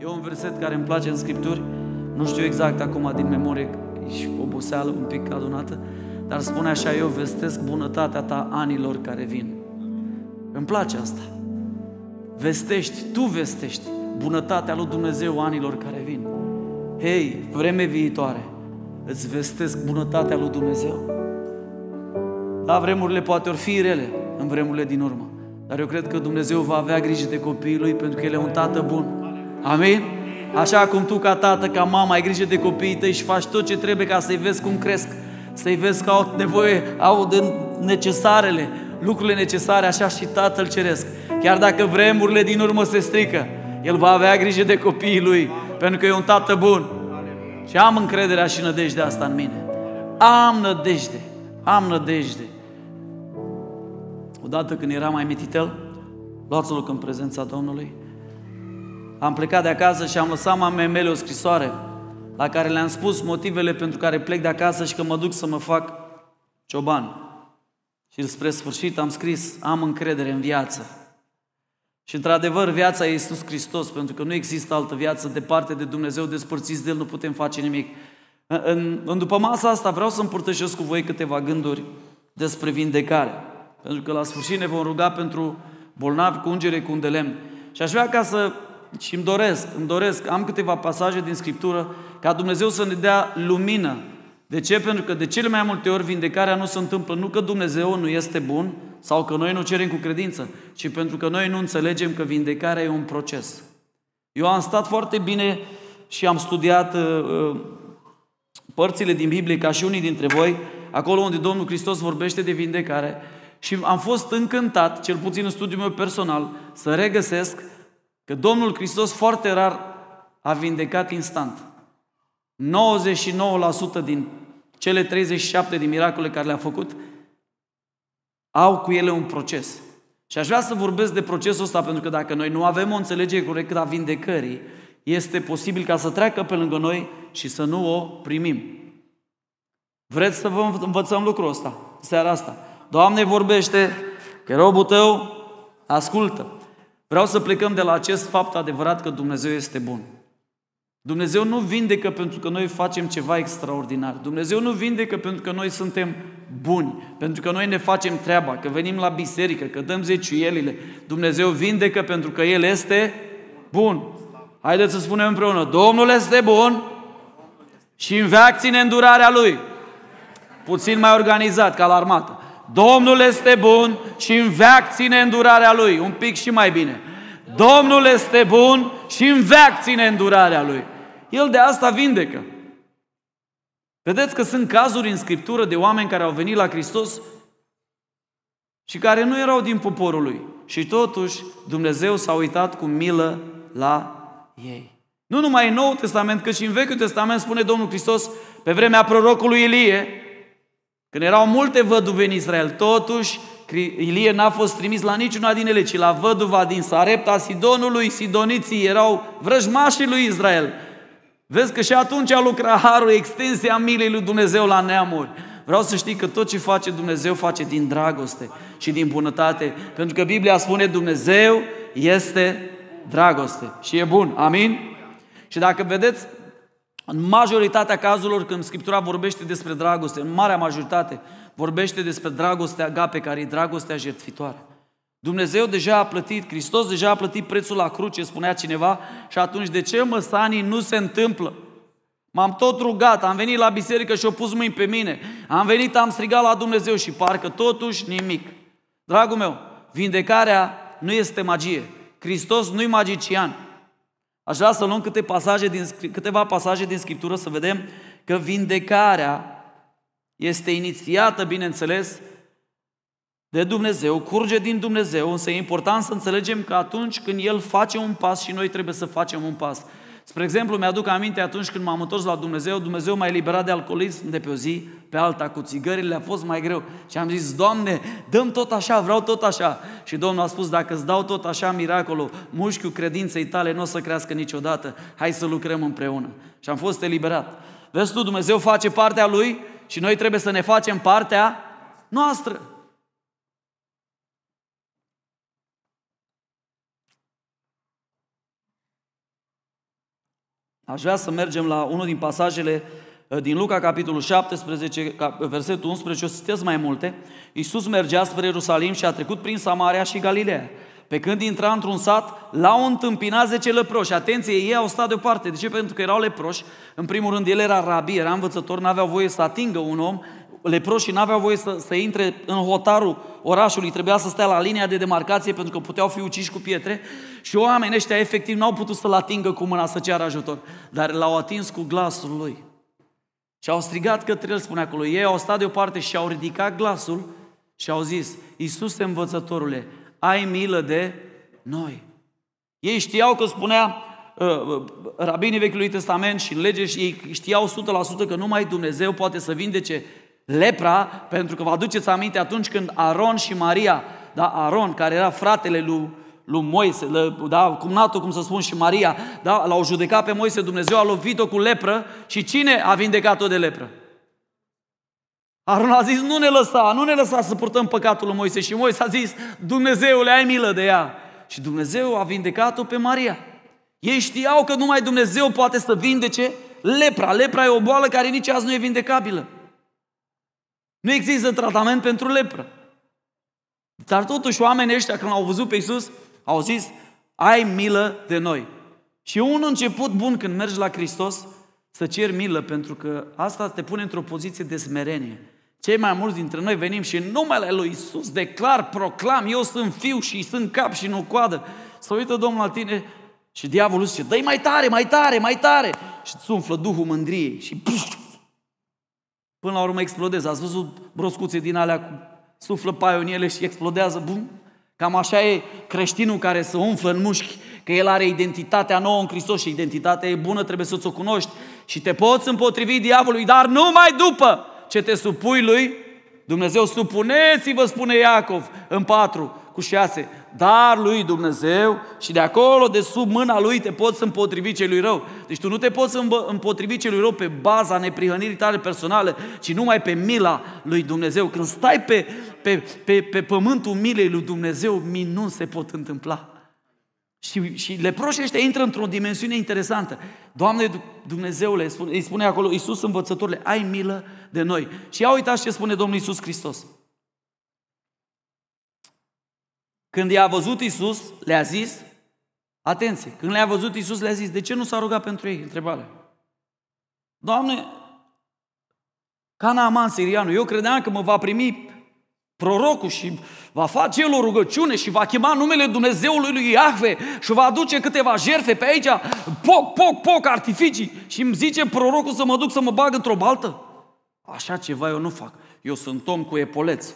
E un verset care îmi place în Scripturi, nu știu exact acum din memorie și oboseală un pic adunată, dar spune așa, eu vestesc bunătatea ta anilor care vin. Îmi place asta. Vestești, tu vestești bunătatea lui Dumnezeu anilor care vin. Hei, vreme viitoare, îți vestesc bunătatea lui Dumnezeu. Da, vremurile poate ori fi rele în vremurile din urmă, dar eu cred că Dumnezeu va avea grijă de copiii lui pentru că El e un tată bun. Amin? Așa cum tu ca tată, ca mamă, ai grijă de copiii tăi și faci tot ce trebuie ca să-i vezi cum cresc, să-i vezi că au nevoie, au de necesarele, lucrurile necesare, așa și Tatăl Ceresc. Chiar dacă vremurile din urmă se strică, El va avea grijă de copiii Lui, pentru că e un tată bun. Și am încrederea și nădejdea asta în mine. Am nădejde, am nădejde. Odată când eram mai mititel, luați loc în prezența Domnului, am plecat de acasă și am lăsat mamei mele o scrisoare la care le-am spus motivele pentru care plec de acasă și că mă duc să mă fac cioban. Și spre sfârșit am scris, am încredere în viață. Și într-adevăr, viața e Iisus Hristos, pentru că nu există altă viață departe de Dumnezeu, despărțiți de El, nu putem face nimic. În, în după masa asta vreau să împărtășesc cu voi câteva gânduri despre vindecare. Pentru că la sfârșit ne vom ruga pentru bolnavi cu ungere cu un de lemn. Și aș vrea ca să, și îmi doresc, îmi doresc, am câteva pasaje din Scriptură, ca Dumnezeu să ne dea lumină. De ce? Pentru că de cele mai multe ori vindecarea nu se întâmplă nu că Dumnezeu nu este bun sau că noi nu cerem cu credință, ci pentru că noi nu înțelegem că vindecarea e un proces. Eu am stat foarte bine și am studiat uh, uh părțile din Biblie ca și unii dintre voi, acolo unde Domnul Hristos vorbește de vindecare și am fost încântat, cel puțin în studiul meu personal, să regăsesc că Domnul Hristos foarte rar a vindecat instant. 99% din cele 37 de miracole care le-a făcut au cu ele un proces. Și aș vrea să vorbesc de procesul ăsta, pentru că dacă noi nu avem o înțelegere corectă a vindecării, este posibil ca să treacă pe lângă noi și să nu o primim. Vreți să vă învățăm lucrul ăsta, seara asta? Doamne, vorbește, că robul tău ascultă. Vreau să plecăm de la acest fapt adevărat că Dumnezeu este bun. Dumnezeu nu vindecă pentru că noi facem ceva extraordinar. Dumnezeu nu vindecă pentru că noi suntem buni, pentru că noi ne facem treaba, că venim la biserică, că dăm zeciuielile. Dumnezeu vindecă pentru că El este bun. Haideți să spunem împreună, Domnul este bun și în veac ține îndurarea Lui. Puțin mai organizat ca la armată. Domnul este bun și în veac ține îndurarea Lui. Un pic și mai bine. Domnul este bun și în veac ține îndurarea Lui. El de asta vindecă. Vedeți că sunt cazuri în Scriptură de oameni care au venit la Hristos și care nu erau din poporul lui. Și totuși Dumnezeu s-a uitat cu milă la ei. Nu numai în Noul Testament, cât și în Vechiul Testament spune Domnul Hristos pe vremea prorocului Ilie, când erau multe văduve în Israel, totuși Ilie n-a fost trimis la niciuna din ele, ci la văduva din Sarepta Sidonului. Sidoniții erau vrăjmașii lui Israel. Vezi că și atunci a lucrat harul, extensia milei lui Dumnezeu la neamuri. Vreau să știi că tot ce face Dumnezeu face din dragoste și din bunătate. Pentru că Biblia spune Dumnezeu este dragoste și e bun. Amin? Și dacă vedeți, în majoritatea cazurilor când Scriptura vorbește despre dragoste, în marea majoritate, vorbește despre dragostea agape, care e dragostea jertfitoare. Dumnezeu deja a plătit, Hristos deja a plătit prețul la cruce, spunea cineva, și atunci de ce măsanii nu se întâmplă? M-am tot rugat, am venit la biserică și au pus mâini pe mine, am venit, am strigat la Dumnezeu și parcă totuși nimic. Dragul meu, vindecarea nu este magie. Hristos nu-i magician. Aș vrea să luăm câte pasaje din, câteva pasaje din Scriptură să vedem că vindecarea este inițiată, bineînțeles, de Dumnezeu, curge din Dumnezeu, însă e important să înțelegem că atunci când El face un pas și noi trebuie să facem un pas. Spre exemplu, mi-aduc aminte atunci când m-am întors la Dumnezeu, Dumnezeu m-a eliberat de alcoolism de pe o zi pe alta, cu țigările a fost mai greu. Și am zis, Doamne, dăm tot așa, vreau tot așa. Și Domnul a spus, dacă îți dau tot așa miracolul, mușchiul credinței tale nu o să crească niciodată, hai să lucrăm împreună. Și am fost eliberat. Vezi tu, Dumnezeu face partea Lui și noi trebuie să ne facem partea noastră. Aș vrea să mergem la unul din pasajele uh, din Luca, capitolul 17, versetul 11, o să citesc mai multe. Iisus mergea spre Ierusalim și a trecut prin Samaria și Galileea. Pe când intra într-un sat, l-au întâmpinat zece leproși. Atenție, ei au stat deoparte. De ce? Pentru că erau leproși. În primul rând, el era rabi, era învățător, n-aveau voie să atingă un om. Leproșii n-aveau voie să, să intre în hotarul orașului, trebuia să stea la linia de demarcație pentru că puteau fi uciși cu pietre și oamenii ăștia efectiv n-au putut să-l atingă cu mâna să ceară ajutor, dar l-au atins cu glasul lui. Și au strigat către el, spune acolo. Ei au stat deoparte și au ridicat glasul și au zis, Iisuse învățătorule, ai milă de noi. Ei știau că spunea uh, uh, rabinii Vechiului Testament și în lege și ei știau 100% că numai Dumnezeu poate să vindece lepra, pentru că vă aduceți aminte atunci când Aron și Maria, da, Aron, care era fratele lui, lui Moise, da, cumnatul, cum să spun, și Maria, da, l-au judecat pe Moise, Dumnezeu a lovit-o cu lepră și cine a vindecat-o de lepră? Aron a zis, nu ne lăsa, nu ne lăsa să purtăm păcatul lui Moise. Și Moise a zis, Dumnezeule, ai milă de ea. Și Dumnezeu a vindecat-o pe Maria. Ei știau că numai Dumnezeu poate să vindece lepra. Lepra e o boală care nici azi nu e vindecabilă. Nu există tratament pentru lepră. Dar totuși oamenii ăștia când au văzut pe Iisus, au zis, ai milă de noi. Și un început bun când mergi la Hristos, să ceri milă, pentru că asta te pune într-o poziție de smerenie. Cei mai mulți dintre noi venim și în numele lui Isus declar, proclam, eu sunt fiu și sunt cap și nu coadă. Să uită Domnul la tine și diavolul zice, dă mai tare, mai tare, mai tare. Și îți umflă Duhul mândriei și puf, până la urmă explodezi. Ați văzut broscuțe din alea cu suflă paiul în ele și explodează, bum? Cam așa e creștinul care se umflă în mușchi, că el are identitatea nouă în Hristos și identitatea e bună, trebuie să ți-o cunoști și te poți împotrivi diavolului, dar numai după ce te supui lui Dumnezeu. Supuneți-vă, spune Iacov în 4 cu 6, dar lui Dumnezeu și de acolo, de sub mâna lui, te poți împotrivi celui rău. Deci tu nu te poți împotrivi celui rău pe baza neprihănirii tale personale, ci numai pe mila lui Dumnezeu. Când stai pe, pe, pe, pe pământul milei lui Dumnezeu, minuni se pot întâmpla. Și, și leproșii ăștia intră într-o dimensiune interesantă. Doamne Dumnezeule, îi spune acolo Iisus învățătorile, ai milă de noi. Și ia uitați ce spune Domnul Iisus Hristos. Când i-a văzut Iisus, le-a zis, atenție, când le-a văzut Iisus, le-a zis, de ce nu s-a rugat pentru ei? Întrebare. Doamne, ca Naaman sirianul, eu credeam că mă va primi prorocul și va face el o rugăciune și va chema numele Dumnezeului lui Iahve și va aduce câteva jerfe pe aici, poc, poc, poc, artificii și îmi zice prorocul să mă duc să mă bag într-o baltă? Așa ceva eu nu fac. Eu sunt om cu epoleț.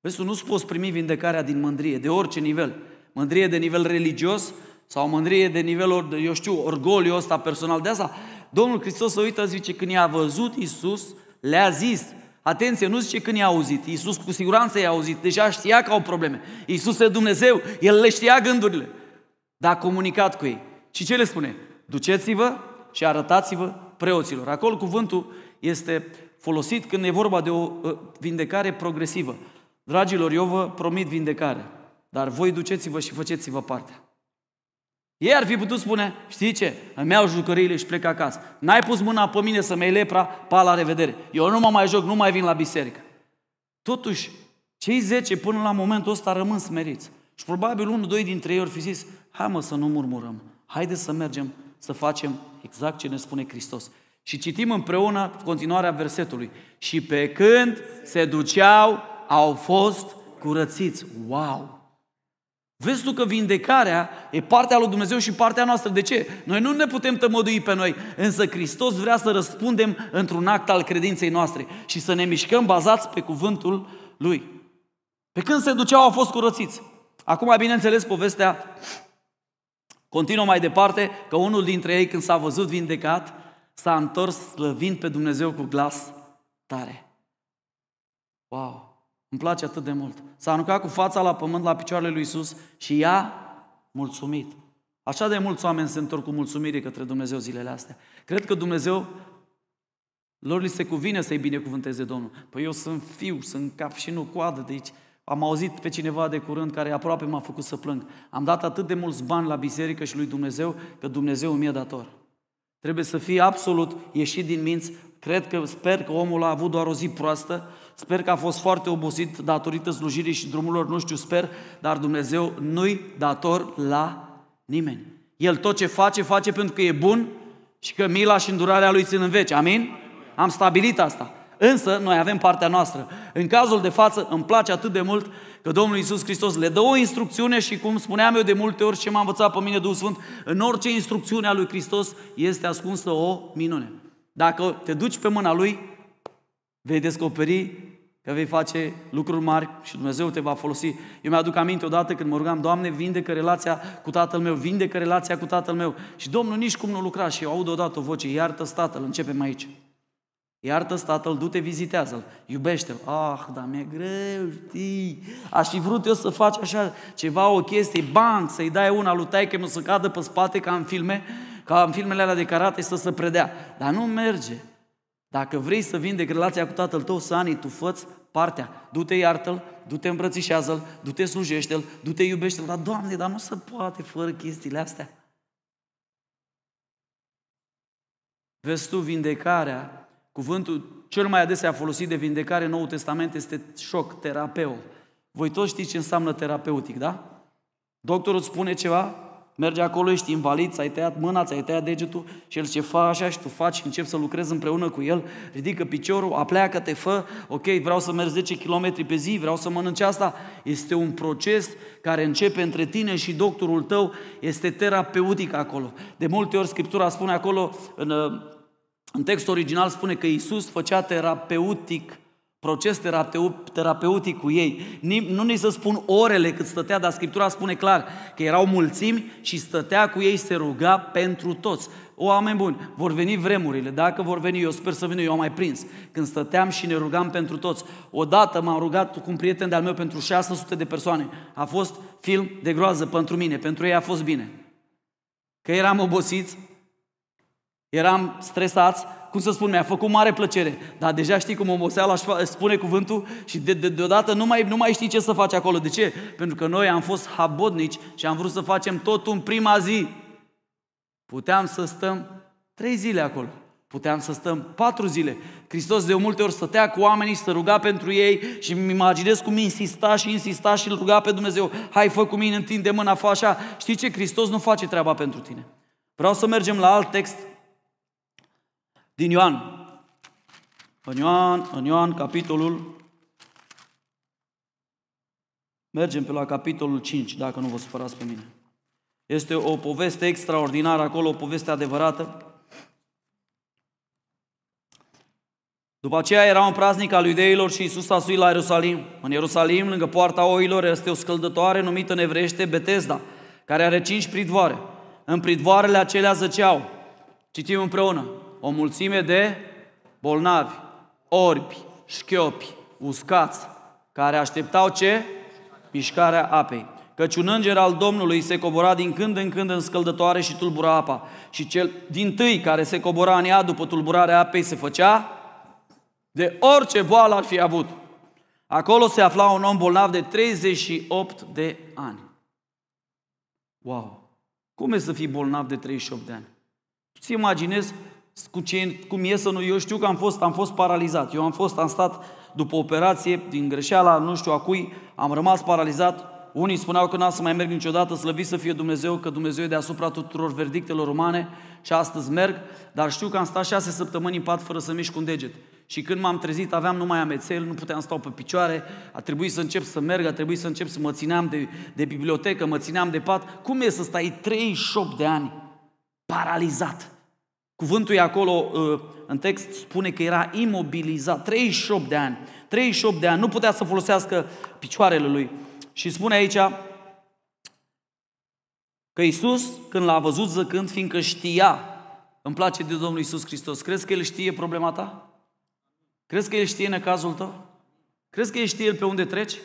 Vezi, tu nu-ți poți primi vindecarea din mândrie, de orice nivel. Mândrie de nivel religios sau mândrie de nivel, eu știu, orgoliu ăsta personal. De asta Domnul Hristos se uită, zice, când i-a văzut Iisus, le-a zis, Atenție, nu zice când i-a auzit. Iisus cu siguranță i-a auzit. Deja știa că au probleme. Iisus e Dumnezeu. El le știa gândurile. Dar a comunicat cu ei. Și ce le spune? Duceți-vă și arătați-vă preoților. Acolo cuvântul este folosit când e vorba de o uh, vindecare progresivă. Dragilor, eu vă promit vindecare, dar voi duceți-vă și faceți-vă partea. Ei ar fi putut spune, știi ce, îmi iau jucăriile și plec acasă. N-ai pus mâna pe mine să mi lepra, pa la revedere. Eu nu mă mai joc, nu mai vin la biserică. Totuși, cei zece până la momentul ăsta rămân smeriți. Și probabil unul, doi dintre ei ar fi zis, hai mă să nu murmurăm, haide să mergem să facem exact ce ne spune Hristos. Și citim împreună continuarea versetului. Și pe când se duceau, au fost curățiți. Wow! Vezi tu că vindecarea e partea lui Dumnezeu și partea noastră. De ce? Noi nu ne putem tămădui pe noi, însă Hristos vrea să răspundem într-un act al credinței noastre și să ne mișcăm bazați pe cuvântul Lui. Pe când se duceau, au fost curățiți. Acum, bineînțeles, povestea continuă mai departe, că unul dintre ei, când s-a văzut vindecat, s-a întors slăvind pe Dumnezeu cu glas tare. Wow! Îmi place atât de mult. S-a aruncat cu fața la pământ la picioarele lui Isus și i-a mulțumit. Așa de mulți oameni se întorc cu mulțumire către Dumnezeu zilele astea. Cred că Dumnezeu lor li se cuvine să-i binecuvânteze Domnul. Păi eu sunt fiu, sunt cap și nu coadă, deci am auzit pe cineva de curând care aproape m-a făcut să plâng. Am dat atât de mulți bani la biserică și lui Dumnezeu, că Dumnezeu mi-e dator. Trebuie să fii absolut ieșit din minți. Cred că, sper că omul a avut doar o zi proastă, sper că a fost foarte obosit datorită slujirii și drumurilor, nu știu, sper, dar Dumnezeu nu-i dator la nimeni. El tot ce face, face pentru că e bun și că mila și îndurarea lui țin în veci. Amin? Am stabilit asta. Însă, noi avem partea noastră. În cazul de față, îmi place atât de mult că Domnul Iisus Hristos le dă o instrucțiune și cum spuneam eu de multe ori ce m-a învățat pe mine Duhul Sfânt, în orice instrucțiune a lui Hristos este ascunsă o minune. Dacă te duci pe mâna Lui, vei descoperi că vei face lucruri mari și Dumnezeu te va folosi. Eu mi-aduc aminte odată când mă rugam, Doamne, vindecă relația cu tatăl meu, vindecă relația cu tatăl meu. Și Domnul nici cum nu lucra și eu aud odată o voce, iartă tatăl, începem aici. iartă tatăl, du-te, vizitează-l, iubește-l. Ah, dar mi-e greu, știi? Aș fi vrut eu să faci așa ceva, o chestie, bang, să-i dai una lui taică să cadă pe spate ca în filme, ca în filmele alea de karate să se predea. Dar nu merge. Dacă vrei să vindec relația cu tatăl tău, să ani, tu făți partea. Du-te, iartă-l, du-te, îmbrățișează-l, du-te, slujește-l, du-te, iubește-l. Dar, Doamne, dar nu se poate fără chestiile astea. Vezi tu, vindecarea, cuvântul cel mai adesea folosit de vindecare în Noul Testament este șoc, terapeu. Voi toți știți ce înseamnă terapeutic, da? Doctorul îți spune ceva, Mergi acolo, ești invalid, ți-ai tăiat mâna, ți-ai tăiat degetul și el ce face așa și tu faci și începi să lucrezi împreună cu el, ridică piciorul, apleacă, te fă, ok, vreau să merg 10 km pe zi, vreau să mănânci asta. Este un proces care începe între tine și doctorul tău, este terapeutic acolo. De multe ori Scriptura spune acolo, în, în textul original spune că Iisus făcea terapeutic proces terapeutic cu ei. Nu ni să spun orele cât stătea, dar Scriptura spune clar că erau mulțimi și stătea cu ei, se ruga pentru toți. O, oameni buni, vor veni vremurile, dacă vor veni, eu sper să vină, eu am mai prins, când stăteam și ne rugam pentru toți. Odată m-am rugat cu un prieten de-al meu pentru 600 de persoane. A fost film de groază pentru mine, pentru ei a fost bine. Că eram obosiți, eram stresați, cum să spun, mi-a făcut mare plăcere. Dar deja știi cum omoseala spune cuvântul și de, de, deodată nu mai, nu mai știi ce să faci acolo. De ce? Pentru că noi am fost habodnici și am vrut să facem totul în prima zi. Puteam să stăm trei zile acolo. Puteam să stăm patru zile. Hristos de multe ori stătea cu oamenii și să ruga pentru ei și îmi imaginez cum insista și insista și îl ruga pe Dumnezeu. Hai, fă cu mine, întinde mâna, fă așa. Știi ce? Hristos nu face treaba pentru tine. Vreau să mergem la alt text din Ioan. În Ioan, în Ioan, capitolul Mergem pe la capitolul 5, dacă nu vă supărați pe mine. Este o poveste extraordinară acolo, o poveste adevărată. După aceea era un praznic al iudeilor și Iisus a suit la Ierusalim. În Ierusalim, lângă poarta oilor, este o scăldătoare numită în evrește Betesda, care are cinci pridvoare. În pridvoarele acelea zăceau. Citim împreună o mulțime de bolnavi, orbi, șchiopi, uscați, care așteptau ce? Mișcarea apei. Căci un înger al Domnului se cobora din când în când în scăldătoare și tulbura apa. Și cel din tâi care se cobora în ea după tulburarea apei se făcea de orice boală ar fi avut. Acolo se afla un om bolnav de 38 de ani. Wow! Cum e să fii bolnav de 38 de ani? Tu-ți imaginezi cu ce, cum e să nu... Eu știu că am fost, am fost paralizat. Eu am fost, am stat după operație, din greșeala, nu știu a cui, am rămas paralizat. Unii spuneau că n-am să mai merg niciodată, slăvit să fie Dumnezeu, că Dumnezeu e deasupra tuturor verdictelor umane și astăzi merg, dar știu că am stat șase săptămâni în pat fără să mișc un deget. Și când m-am trezit, aveam numai amețel, nu puteam stau pe picioare, a trebuit să încep să merg, a trebuit să încep să mă țineam de, de bibliotecă, mă țineam de pat. Cum e să stai 38 de ani paralizat? Cuvântul e acolo, uh, în text spune că era imobilizat, 38 de ani. 38 de ani, nu putea să folosească picioarele lui. Și spune aici că Iisus, când l-a văzut zăcând, fiindcă știa, îmi place de Domnul Iisus Hristos, crezi că El știe problema ta? Crezi că El știe necazul tău? Crezi că El știe El pe unde treci?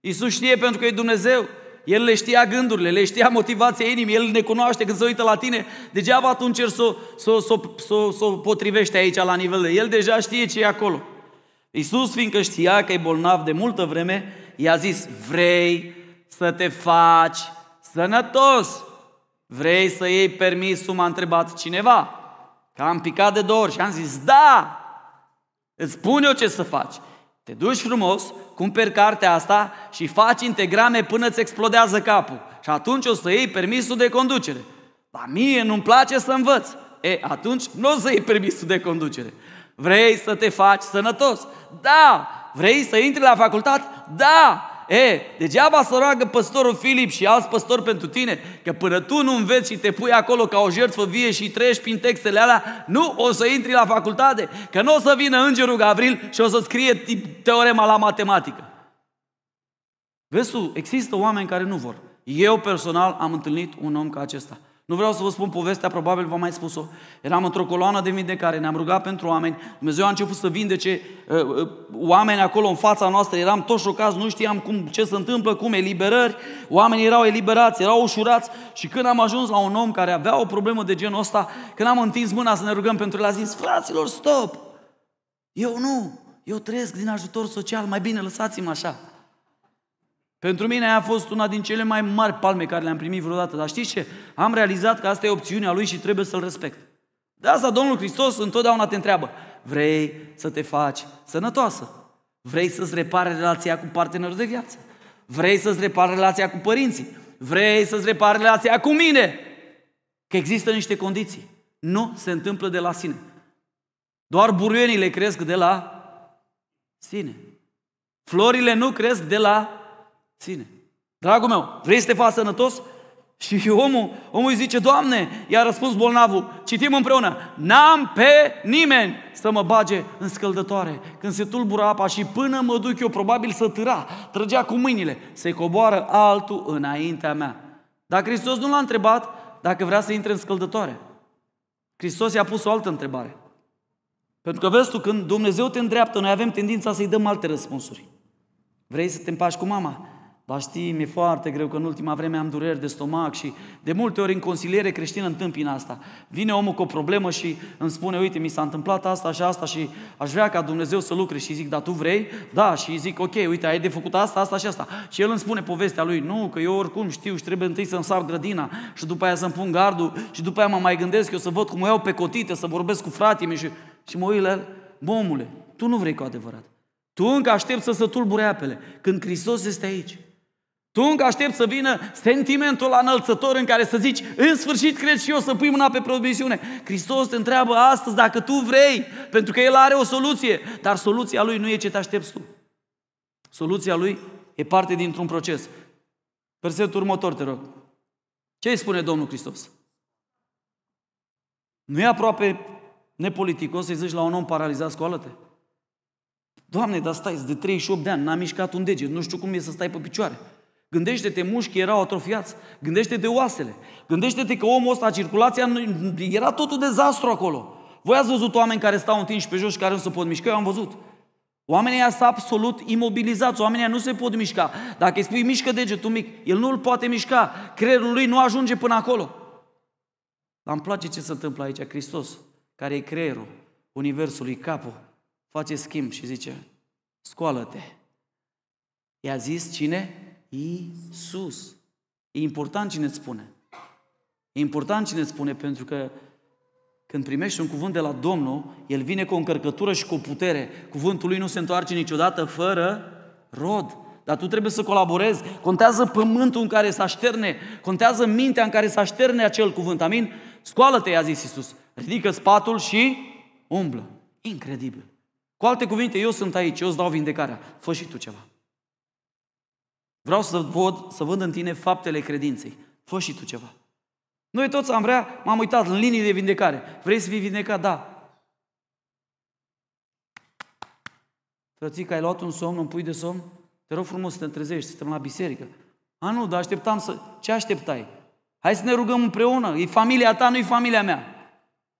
Iisus știe pentru că e Dumnezeu. El le știa gândurile, le știa motivația inimii, El ne cunoaște când se uită la tine. Degeaba tu încerci să o să, să, să potrivești aici la nivel de El deja știe ce e acolo. Iisus, fiindcă știa că e bolnav de multă vreme, I-a zis, vrei să te faci sănătos? Vrei să iei permisul? M-a întrebat cineva. Că am picat de două ori și am zis, da! Îți spun eu ce să faci. Te duci frumos, cumperi cartea asta și faci integrame până îți explodează capul. Și atunci o să iei permisul de conducere. La mie nu-mi place să învăț. E, atunci nu o să iei permisul de conducere. Vrei să te faci sănătos? Da! Vrei să intri la facultate? Da! E, degeaba să roagă păstorul Filip și alți păstori pentru tine, că până tu nu înveți și te pui acolo ca o jertfă vie și treci prin textele alea, nu o să intri la facultate, că nu o să vină îngerul Gavril și o să scrie teorema la matematică. Vezi există oameni care nu vor. Eu personal am întâlnit un om ca acesta. Nu vreau să vă spun povestea, probabil v-am mai spus-o. Eram într-o coloană de vindecare, ne-am rugat pentru oameni, Dumnezeu a început să vindece uh, uh, oameni acolo în fața noastră, eram toți șocați, nu știam cum, ce se întâmplă, cum eliberări, oamenii erau eliberați, erau ușurați și când am ajuns la un om care avea o problemă de genul ăsta, când am întins mâna să ne rugăm pentru el, a zis, fraților, stop! Eu nu, eu trăiesc din ajutor social, mai bine lăsați-mă așa. Pentru mine a fost una din cele mai mari palme care le-am primit vreodată. Dar știți ce? Am realizat că asta e opțiunea lui și trebuie să-l respect. De asta Domnul Hristos întotdeauna te întreabă. Vrei să te faci sănătoasă? Vrei să-ți repare relația cu partenerul de viață? Vrei să-ți repare relația cu părinții? Vrei să-ți repare relația cu mine? Că există niște condiții. Nu se întâmplă de la sine. Doar buruienile cresc de la sine. Florile nu cresc de la Ține. Dragul meu, vrei să te faci sănătos? Și omul, omul îi zice, Doamne, i-a răspuns bolnavul, citim împreună, n-am pe nimeni să mă bage în scăldătoare. Când se tulbură apa și până mă duc eu, probabil să târa, trăgea cu mâinile, se coboară altul înaintea mea. Dar Hristos nu l-a întrebat dacă vrea să intre în scăldătoare. Hristos i-a pus o altă întrebare. Pentru că vezi tu, când Dumnezeu te îndreaptă, noi avem tendința să-i dăm alte răspunsuri. Vrei să te împaci cu mama? Dar știi, mi-e foarte greu că în ultima vreme am dureri de stomac și de multe ori în consiliere creștină întâmpin asta. Vine omul cu o problemă și îmi spune, uite, mi s-a întâmplat asta și asta și aș vrea ca Dumnezeu să lucre și zic, da, tu vrei? Da, și zic, ok, uite, ai de făcut asta, asta și asta. Și el îmi spune povestea lui, nu, că eu oricum știu și trebuie întâi să-mi sar grădina și după aia să-mi pun gardul și după aia mă mai gândesc eu să văd cum o iau pe cotite, să vorbesc cu fratii mei și, și mă uit la el, omule, tu nu vrei cu adevărat. Tu încă aștepți să se tulbure apele, când Hristos este aici. Tu încă aștepți să vină sentimentul înălțător în care să zici, în sfârșit cred și eu să pui mâna pe promisiune. Hristos te întreabă astăzi dacă tu vrei, pentru că El are o soluție, dar soluția Lui nu e ce te aștepți tu. Soluția Lui e parte dintr-un proces. Versetul următor, te rog. Ce îi spune Domnul Hristos? Nu e aproape nepoliticos să-i zici la un om paralizat, scoală-te. Doamne, dar stai, de 38 de ani, n-am mișcat un deget, nu știu cum e să stai pe picioare. Gândește-te, mușchii erau atrofiați. Gândește-te oasele. Gândește-te că omul ăsta, circulația, era totul dezastru acolo. Voi ați văzut oameni care stau întinși pe jos și care nu se pot mișca? Eu am văzut. Oamenii ăia sunt absolut imobilizați, oamenii nu se pot mișca. Dacă îi spui mișcă degetul mic, el nu îl poate mișca, creierul lui nu ajunge până acolo. Dar îmi place ce se întâmplă aici. Hristos, care e creierul Universului, capul, face schimb și zice, scoală-te. I-a zis cine? Iisus. E important cine îți spune. E important cine îți spune pentru că când primești un cuvânt de la Domnul, El vine cu o încărcătură și cu o putere. Cuvântul Lui nu se întoarce niciodată fără rod. Dar tu trebuie să colaborezi. Contează pământul în care să așterne. Contează mintea în care să așterne acel cuvânt. Amin? Scoală-te, i-a zis Iisus. Ridică spatul și umblă. Incredibil. Cu alte cuvinte, eu sunt aici, eu îți dau vindecarea. Fă și tu ceva. Vreau să văd, să văd în tine faptele credinței. Fă și tu ceva. Noi toți am vrea, m-am uitat în linii de vindecare. Vrei să fii vindecat? Da. Frățică, ai luat un somn, un pui de somn? Te rog frumos să te trezești, să te la biserică. A, nu, dar așteptam să... Ce așteptai? Hai să ne rugăm împreună. E familia ta, nu e familia mea.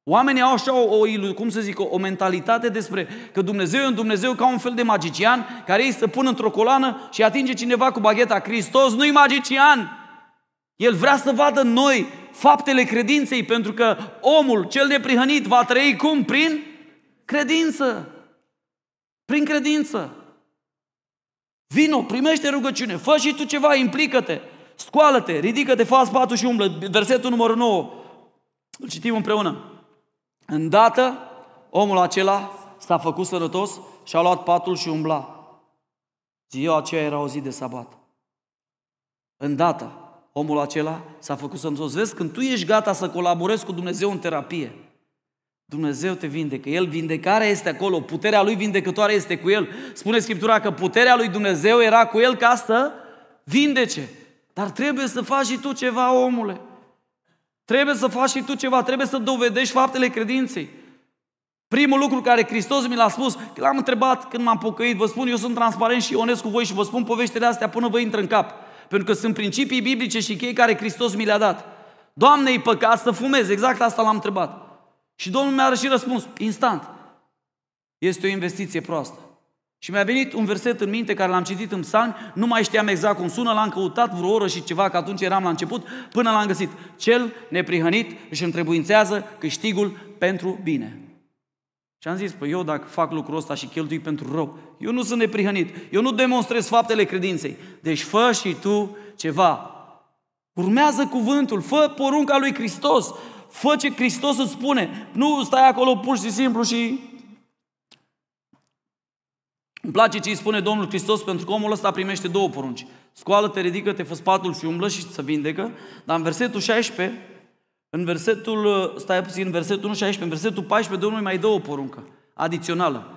Oamenii au așa o, o, cum să zic, o, o mentalitate despre că Dumnezeu e un Dumnezeu ca un fel de magician care îi să pună într-o coloană și atinge cineva cu bagheta. Hristos nu-i magician! El vrea să vadă în noi faptele credinței, pentru că omul cel neprihănit va trăi cum? Prin credință. Prin credință. Vino, primește rugăciune, fă și tu ceva, implică-te, scoală-te, ridică-te, fă patul și umblă. Versetul numărul 9, îl citim împreună. Îndată, omul acela s-a făcut sănătos și a luat patul și umbla. Ziua aceea era o zi de sabat. Îndată, omul acela s-a făcut sănătos. Vezi, când tu ești gata să colaborezi cu Dumnezeu în terapie, Dumnezeu te vindecă. El vindecarea este acolo, puterea lui vindecătoare este cu el. Spune Scriptura că puterea lui Dumnezeu era cu el ca să vindece. Dar trebuie să faci și tu ceva, omule. Trebuie să faci și tu ceva, trebuie să dovedești faptele credinței. Primul lucru care Hristos mi l-a spus, că l-am întrebat când m-am pocăit, vă spun, eu sunt transparent și onest cu voi și vă spun poveștile astea până vă intră în cap. Pentru că sunt principii biblice și chei care Hristos mi le-a dat. Doamne, e păcat să fumez, exact asta l-am întrebat. Și Domnul mi-a și răspuns, instant. Este o investiție proastă. Și mi-a venit un verset în minte care l-am citit în psalmi, nu mai știam exact cum sună, l-am căutat vreo oră și ceva, că atunci eram la început, până l-am găsit. Cel neprihănit își întrebuințează câștigul pentru bine. Și am zis, păi eu dacă fac lucrul ăsta și cheltui pentru rău, eu nu sunt neprihănit, eu nu demonstrez faptele credinței. Deci fă și tu ceva. Urmează cuvântul, fă porunca lui Hristos, fă ce Hristos îți spune. Nu stai acolo pur și simplu și... Îmi place ce îi spune Domnul Hristos pentru că omul ăsta primește două porunci. Scoală-te, ridică-te, fă spatul și umblă și să vindecă. Dar în versetul 16 în versetul, stai puțin, în versetul 16, în versetul 14, Domnul mai dă o poruncă adițională.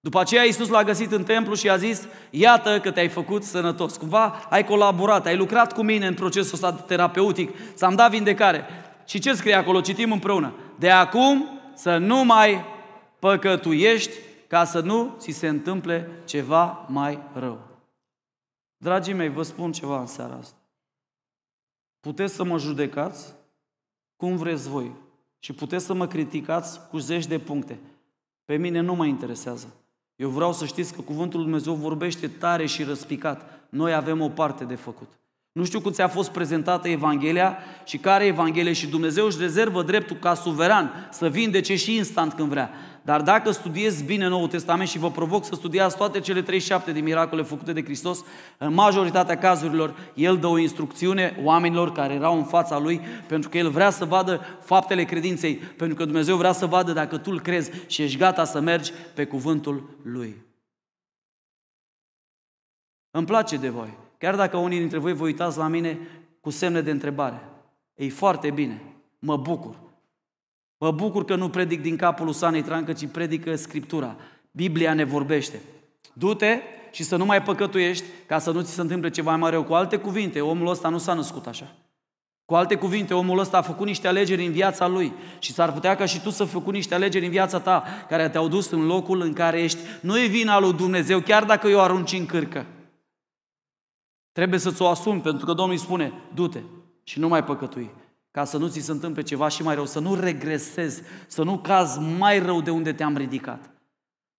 După aceea Iisus l-a găsit în templu și a zis, iată că te-ai făcut sănătos. Cumva ai colaborat, ai lucrat cu mine în procesul ăsta terapeutic, ți-am dat vindecare. Și ce scrie acolo? Citim împreună. De acum să nu mai păcătuiești ca să nu ți se întâmple ceva mai rău. Dragii mei, vă spun ceva în seara asta. Puteți să mă judecați, cum vreți voi. Și puteți să mă criticați cu zeci de puncte. Pe mine nu mă interesează. Eu vreau să știți că Cuvântul Lui Dumnezeu vorbește tare și răspicat. Noi avem o parte de făcut. Nu știu cum ți-a fost prezentată Evanghelia și care Evanghelie și Dumnezeu își rezervă dreptul ca suveran să vindece și instant când vrea. Dar dacă studiezi bine Noul Testament și vă provoc să studiați toate cele 37 de miracole făcute de Hristos, în majoritatea cazurilor El dă o instrucțiune oamenilor care erau în fața Lui, pentru că El vrea să vadă faptele credinței, pentru că Dumnezeu vrea să vadă dacă tu îl crezi și ești gata să mergi pe cuvântul Lui. Îmi place de voi. Chiar dacă unii dintre voi vă uitați la mine cu semne de întrebare. E foarte bine. Mă bucur. Mă bucur că nu predic din capul lui Sanei Trancă, ci predică Scriptura. Biblia ne vorbește. Du-te și să nu mai păcătuiești ca să nu ți se întâmple ceva mai rău. Cu alte cuvinte, omul ăsta nu s-a născut așa. Cu alte cuvinte, omul ăsta a făcut niște alegeri în viața lui și s-ar putea ca și tu să făcut niște alegeri în viața ta care te-au dus în locul în care ești. Nu e vina lui Dumnezeu, chiar dacă eu arunci în cârcă. Trebuie să-ți o asumi, pentru că Domnul îi spune, du-te și nu mai păcătui, ca să nu ți se întâmple ceva și mai rău, să nu regresezi, să nu cazi mai rău de unde te-am ridicat.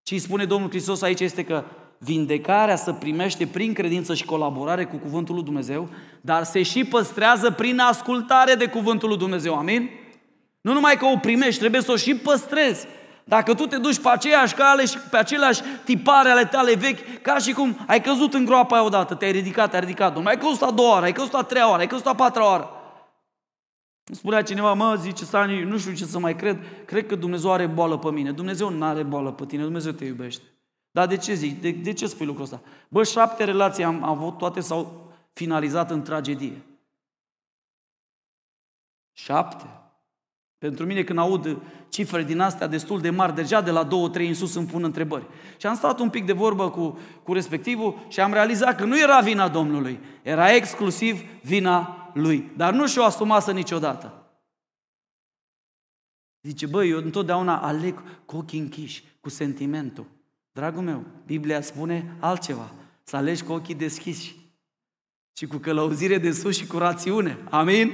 Ce îi spune Domnul Hristos aici este că vindecarea se primește prin credință și colaborare cu Cuvântul lui Dumnezeu, dar se și păstrează prin ascultare de Cuvântul lui Dumnezeu. Amin? Nu numai că o primești, trebuie să o și păstrezi. Dacă tu te duci pe aceeași cale și pe aceleași tipare ale tale vechi, ca și cum ai căzut în groapa aia odată, te-ai ridicat, te-ai ridicat, nu ai căzut a doua oară, ai căzut a treia oară, ai căzut a patra oară. Spunea cineva, mă, zice Sani, nu știu ce să mai cred, cred că Dumnezeu are boală pe mine. Dumnezeu nu are boală pe tine, Dumnezeu te iubește. Dar de ce zic? De, de ce spui lucrul ăsta? Bă, șapte relații am avut, toate s-au finalizat în tragedie. Șapte. Pentru mine când aud cifre din astea destul de mari, deja de la două, trei în sus îmi pun întrebări. Și am stat un pic de vorbă cu, cu respectivul și am realizat că nu era vina Domnului, era exclusiv vina lui. Dar nu și-o asumasă niciodată. Zice, băi, eu întotdeauna aleg cu ochii închiși, cu sentimentul. Dragul meu, Biblia spune altceva. Să alegi cu ochii deschiși și cu călăuzire de sus și cu rațiune. Amin?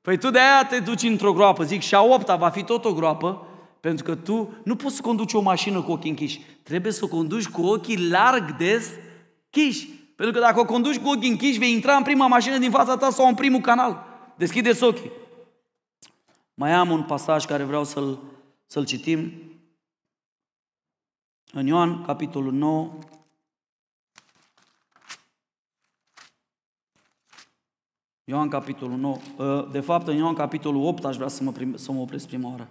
Păi tu de aia te duci într-o groapă, zic, și a opta va fi tot o groapă, pentru că tu nu poți să conduci o mașină cu ochii închiși. Trebuie să o conduci cu ochii larg deschiși. Pentru că dacă o conduci cu ochii închiși, vei intra în prima mașină din fața ta sau în primul canal. Deschideți ochii. Mai am un pasaj care vreau să-l, să-l citim. În Ioan, capitolul 9, Ioan capitolul 9, ă, de fapt în Ioan capitolul 8 aș vrea să mă, prim, să mă opresc prima oară,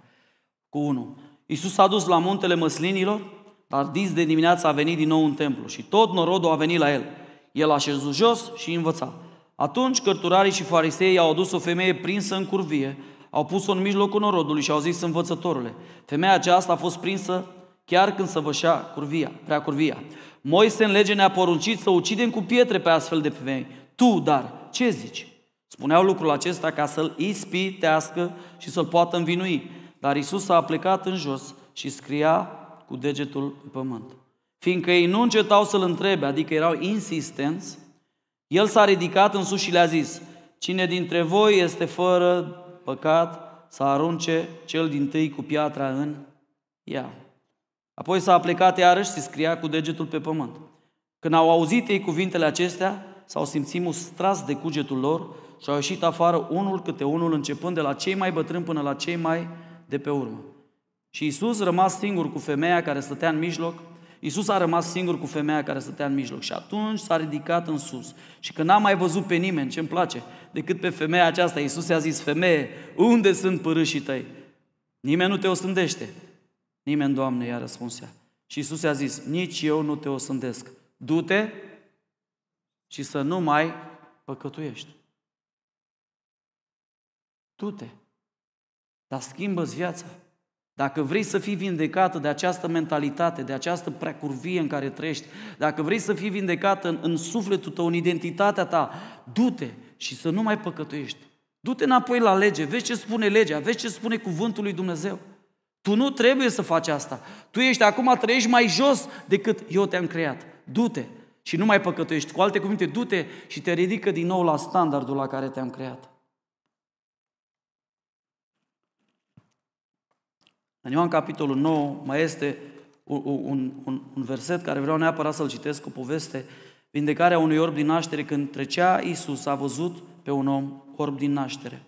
cu 1. Iisus a dus la muntele măslinilor, dar dis de dimineață a venit din nou în templu și tot norodul a venit la el. El a șezut jos și învăța. Atunci cărturarii și farisei au adus o femeie prinsă în curvie, au pus-o în mijlocul norodului și au zis învățătorule, femeia aceasta a fost prinsă chiar când săvășea curvia, prea curvia. Moise în lege ne-a poruncit să ucidem cu pietre pe astfel de femei. Tu, dar, ce zici? Spuneau lucrul acesta ca să-l ispitească și să-l poată învinui. Dar Isus a plecat în jos și scria cu degetul pe pământ. Fiindcă ei nu încetau să-l întrebe, adică erau insistenți, el s-a ridicat în sus și le-a zis, cine dintre voi este fără păcat să arunce cel din tâi cu piatra în ea. Apoi s-a plecat iarăși și scria cu degetul pe pământ. Când au auzit ei cuvintele acestea, s-au simțit mustrați de cugetul lor și au ieșit afară unul câte unul, începând de la cei mai bătrâni până la cei mai de pe urmă. Și Isus rămas singur cu femeia care stătea în mijloc. Isus a rămas singur cu femeia care stătea în mijloc și atunci s-a ridicat în sus. Și când n-a mai văzut pe nimeni, ce-mi place, decât pe femeia aceasta, Isus i-a zis, femeie, unde sunt părâșii tăi? Nimeni nu te osândește. Nimeni, Doamne, i-a răspuns ea. Și Isus i-a zis, nici eu nu te osândesc. Du-te și să nu mai păcătuiești. Du-te. Dar schimbă-ți viața. Dacă vrei să fii vindecată de această mentalitate, de această precurvie în care trăiești, dacă vrei să fii vindecată în, în sufletul tău, în identitatea ta, du-te și să nu mai păcătuiești. Du-te înapoi la lege, vezi ce spune legea, vezi ce spune cuvântul lui Dumnezeu. Tu nu trebuie să faci asta. Tu ești acum, trăiești mai jos decât eu te-am creat. Du-te și nu mai păcătuiești. Cu alte cuvinte, du-te și te ridică din nou la standardul la care te-am creat. În Ioan capitolul 9 mai este un, un, un, un verset care vreau neapărat să-l citesc, o poveste, vindecarea unui orb din naștere. Când trecea Iisus, a văzut pe un om orb din naștere.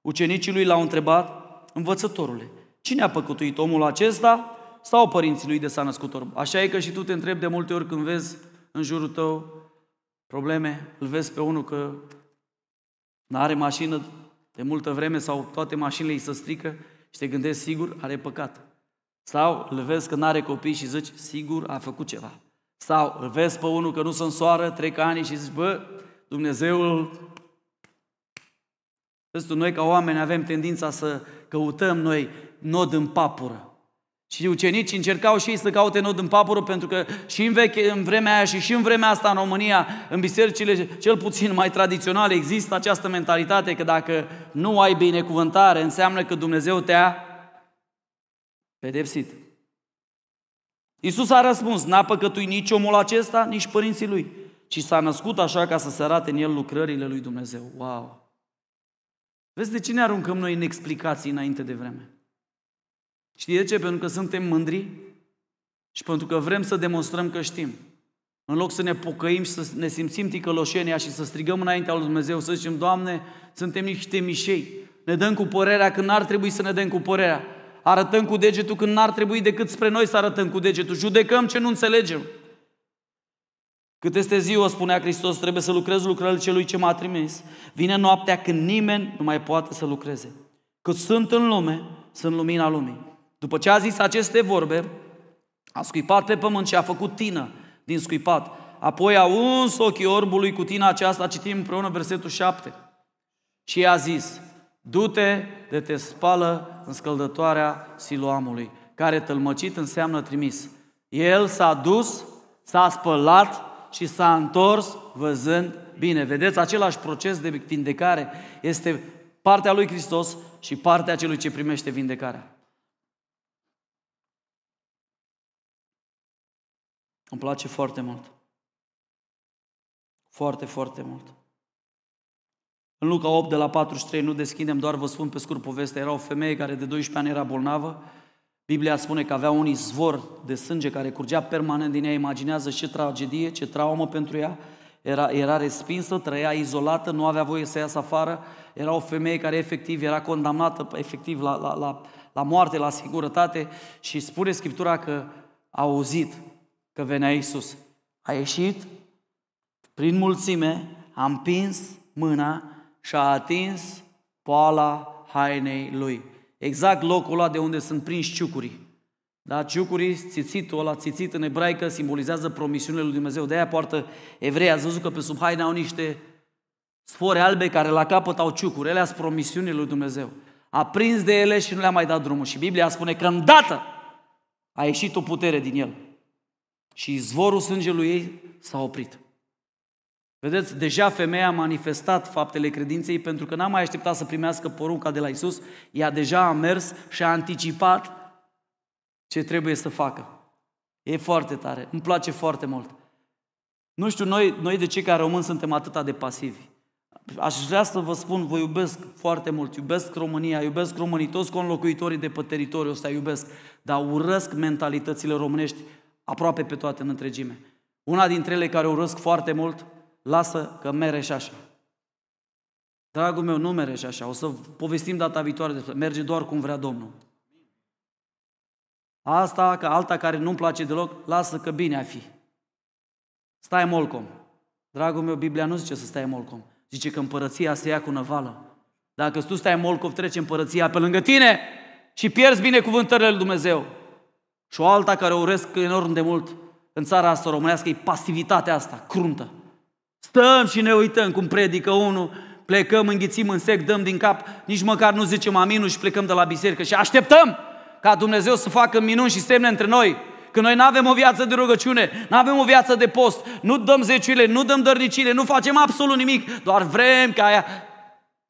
Ucenicii lui l-au întrebat, învățătorule, cine a păcătuit omul acesta sau părinții lui de s-a născut orb? Așa e că și tu te întrebi de multe ori când vezi în jurul tău probleme, îl vezi pe unul că nu are mașină de multă vreme sau toate mașinile îi se strică și te gândești, sigur, are păcat. Sau îl vezi că nu are copii și zici, sigur, a făcut ceva. Sau îl vezi pe unul că nu se însoară, trec ani și zici, bă, Dumnezeul... Vezi tu, noi ca oameni avem tendința să căutăm noi nod în papură. Și ucenicii încercau și ei să caute nod în papură pentru că și în, veche, în vremea aia și și în vremea asta în România, în bisericile cel puțin mai tradiționale, există această mentalitate că dacă nu ai binecuvântare, înseamnă că Dumnezeu te-a pedepsit. Iisus a răspuns, n-a păcătuit nici omul acesta, nici părinții lui, ci s-a născut așa ca să se arate în el lucrările lui Dumnezeu. Wow! Vezi de ce ne aruncăm noi în explicații înainte de vreme? Știi de ce? Pentru că suntem mândri și pentru că vrem să demonstrăm că știm. În loc să ne pocăim și să ne simțim ticăloșenia și să strigăm înaintea lui Dumnezeu, să zicem, Doamne, suntem niște mișei. Ne dăm cu părerea când n-ar trebui să ne dăm cu părerea. Arătăm cu degetul când n-ar trebui decât spre noi să arătăm cu degetul. Judecăm ce nu înțelegem. Cât este ziua, spunea Hristos, trebuie să lucrez lucrările celui ce m-a trimis. Vine noaptea când nimeni nu mai poate să lucreze. Cât sunt în lume, sunt lumina lumii. După ce a zis aceste vorbe, a scuipat pe pământ și a făcut tină din scuipat. Apoi a uns ochii orbului cu tina aceasta, citim împreună versetul 7. Și i-a zis, du-te de te spală în scăldătoarea siloamului, care tălmăcit înseamnă trimis. El s-a dus, s-a spălat și s-a întors văzând bine. Vedeți, același proces de vindecare este partea lui Hristos și partea celui ce primește vindecarea. Îmi place foarte mult. Foarte, foarte mult. În Luca 8, de la 43, nu deschidem, doar vă spun pe scurt povestea. Era o femeie care de 12 ani era bolnavă. Biblia spune că avea un izvor de sânge care curgea permanent din ea. Imaginează ce tragedie, ce traumă pentru ea. Era, era respinsă, trăia izolată, nu avea voie să iasă afară. Era o femeie care efectiv era condamnată efectiv la, la, la, la moarte, la singurătate și spune Scriptura că a auzit că venea Iisus. A ieșit prin mulțime, a împins mâna și a atins poala hainei lui. Exact locul ăla de unde sunt prinși ciucurii. Da, ciucurii, țițitul ăla, țițit în ebraică, simbolizează promisiunile lui Dumnezeu. De aia poartă evrei, ați văzut că pe sub haine au niște spore albe care la capăt au ciucuri. Ele sunt promisiunile lui Dumnezeu. A prins de ele și nu le-a mai dat drumul. Și Biblia spune că îndată a ieșit o putere din el. Și zvorul sângelui ei s-a oprit. Vedeți, deja femeia a manifestat faptele credinței pentru că n-a mai așteptat să primească porunca de la Isus, ea deja a mers și a anticipat ce trebuie să facă. E foarte tare, îmi place foarte mult. Nu știu, noi, noi de cei care români suntem atât de pasivi. Aș vrea să vă spun, vă iubesc foarte mult, iubesc România, iubesc românii, toți conlocuitorii de pe teritoriul ăsta iubesc, dar urăsc mentalitățile românești aproape pe toate în întregime. Una dintre ele care urăsc foarte mult, lasă că mere și așa. Dragul meu, nu mere și așa. O să povestim data viitoare despre merge doar cum vrea Domnul. Asta, că alta care nu-mi place deloc, lasă că bine a fi. Stai molcom. Dragul meu, Biblia nu zice să stai molcom. Zice că împărăția se ia cu năvală. Dacă tu stai molcov, trece împărăția pe lângă tine și pierzi binecuvântările lui Dumnezeu. Și o alta care o uresc enorm de mult în țara asta românească e pasivitatea asta, cruntă. Stăm și ne uităm cum predică unul, plecăm, înghițim în sec, dăm din cap, nici măcar nu zicem aminul și plecăm de la biserică și așteptăm ca Dumnezeu să facă minuni și semne între noi. Că noi nu avem o viață de rugăciune, nu avem o viață de post, nu dăm zeciuile, nu dăm dărnicile, nu facem absolut nimic, doar vrem ca aia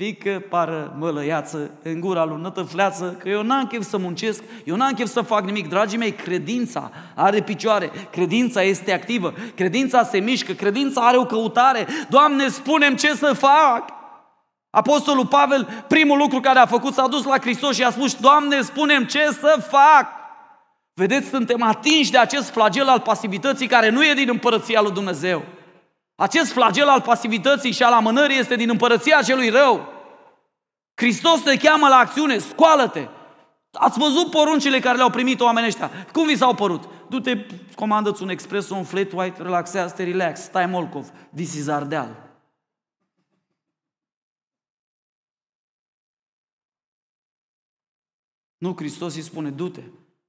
pică, pară, mălăiață, în gura lui nătăfleață, că eu n-am chef să muncesc, eu n-am chef să fac nimic. Dragii mei, credința are picioare, credința este activă, credința se mișcă, credința are o căutare. Doamne, spunem ce să fac! Apostolul Pavel, primul lucru care a făcut, s-a dus la Hristos și a spus, Doamne, spunem ce să fac! Vedeți, suntem atinși de acest flagel al pasivității care nu e din împărăția lui Dumnezeu. Acest flagel al pasivității și al amânării este din împărăția celui rău. Hristos te cheamă la acțiune, scoală-te. Ați văzut poruncile care le-au primit oamenii ăștia. Cum vi s-au părut? Du-te, comandă-ți un expresso, un flat white, relaxează-te, relax, stai Molcov, this is Ardeal. Nu, Hristos îi spune, du-te,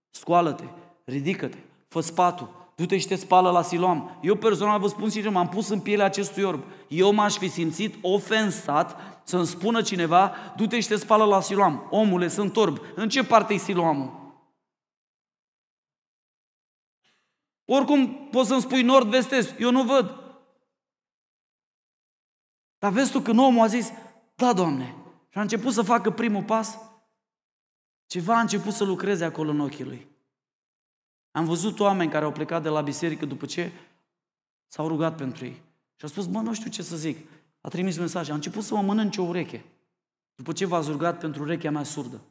scoală-te, ridică-te, fă spatul, Du-te și te spală la Siloam. Eu personal vă spun sincer, m-am pus în pielea acestui orb. Eu m-aș fi simțit ofensat să-mi spună cineva, du-te și te spală la Siloam. Omule, sunt orb. În ce parte e Siloamul? Oricum poți să-mi spui nord, vest, est. Eu nu văd. Dar vezi tu când omul a zis, da, Doamne, și a început să facă primul pas, ceva a început să lucreze acolo în ochii lui. Am văzut oameni care au plecat de la biserică după ce s-au rugat pentru ei. Și au spus, mă, nu știu ce să zic. A trimis mesaj. A început să mă mănânce o ureche. După ce v-ați rugat pentru urechea mea surdă.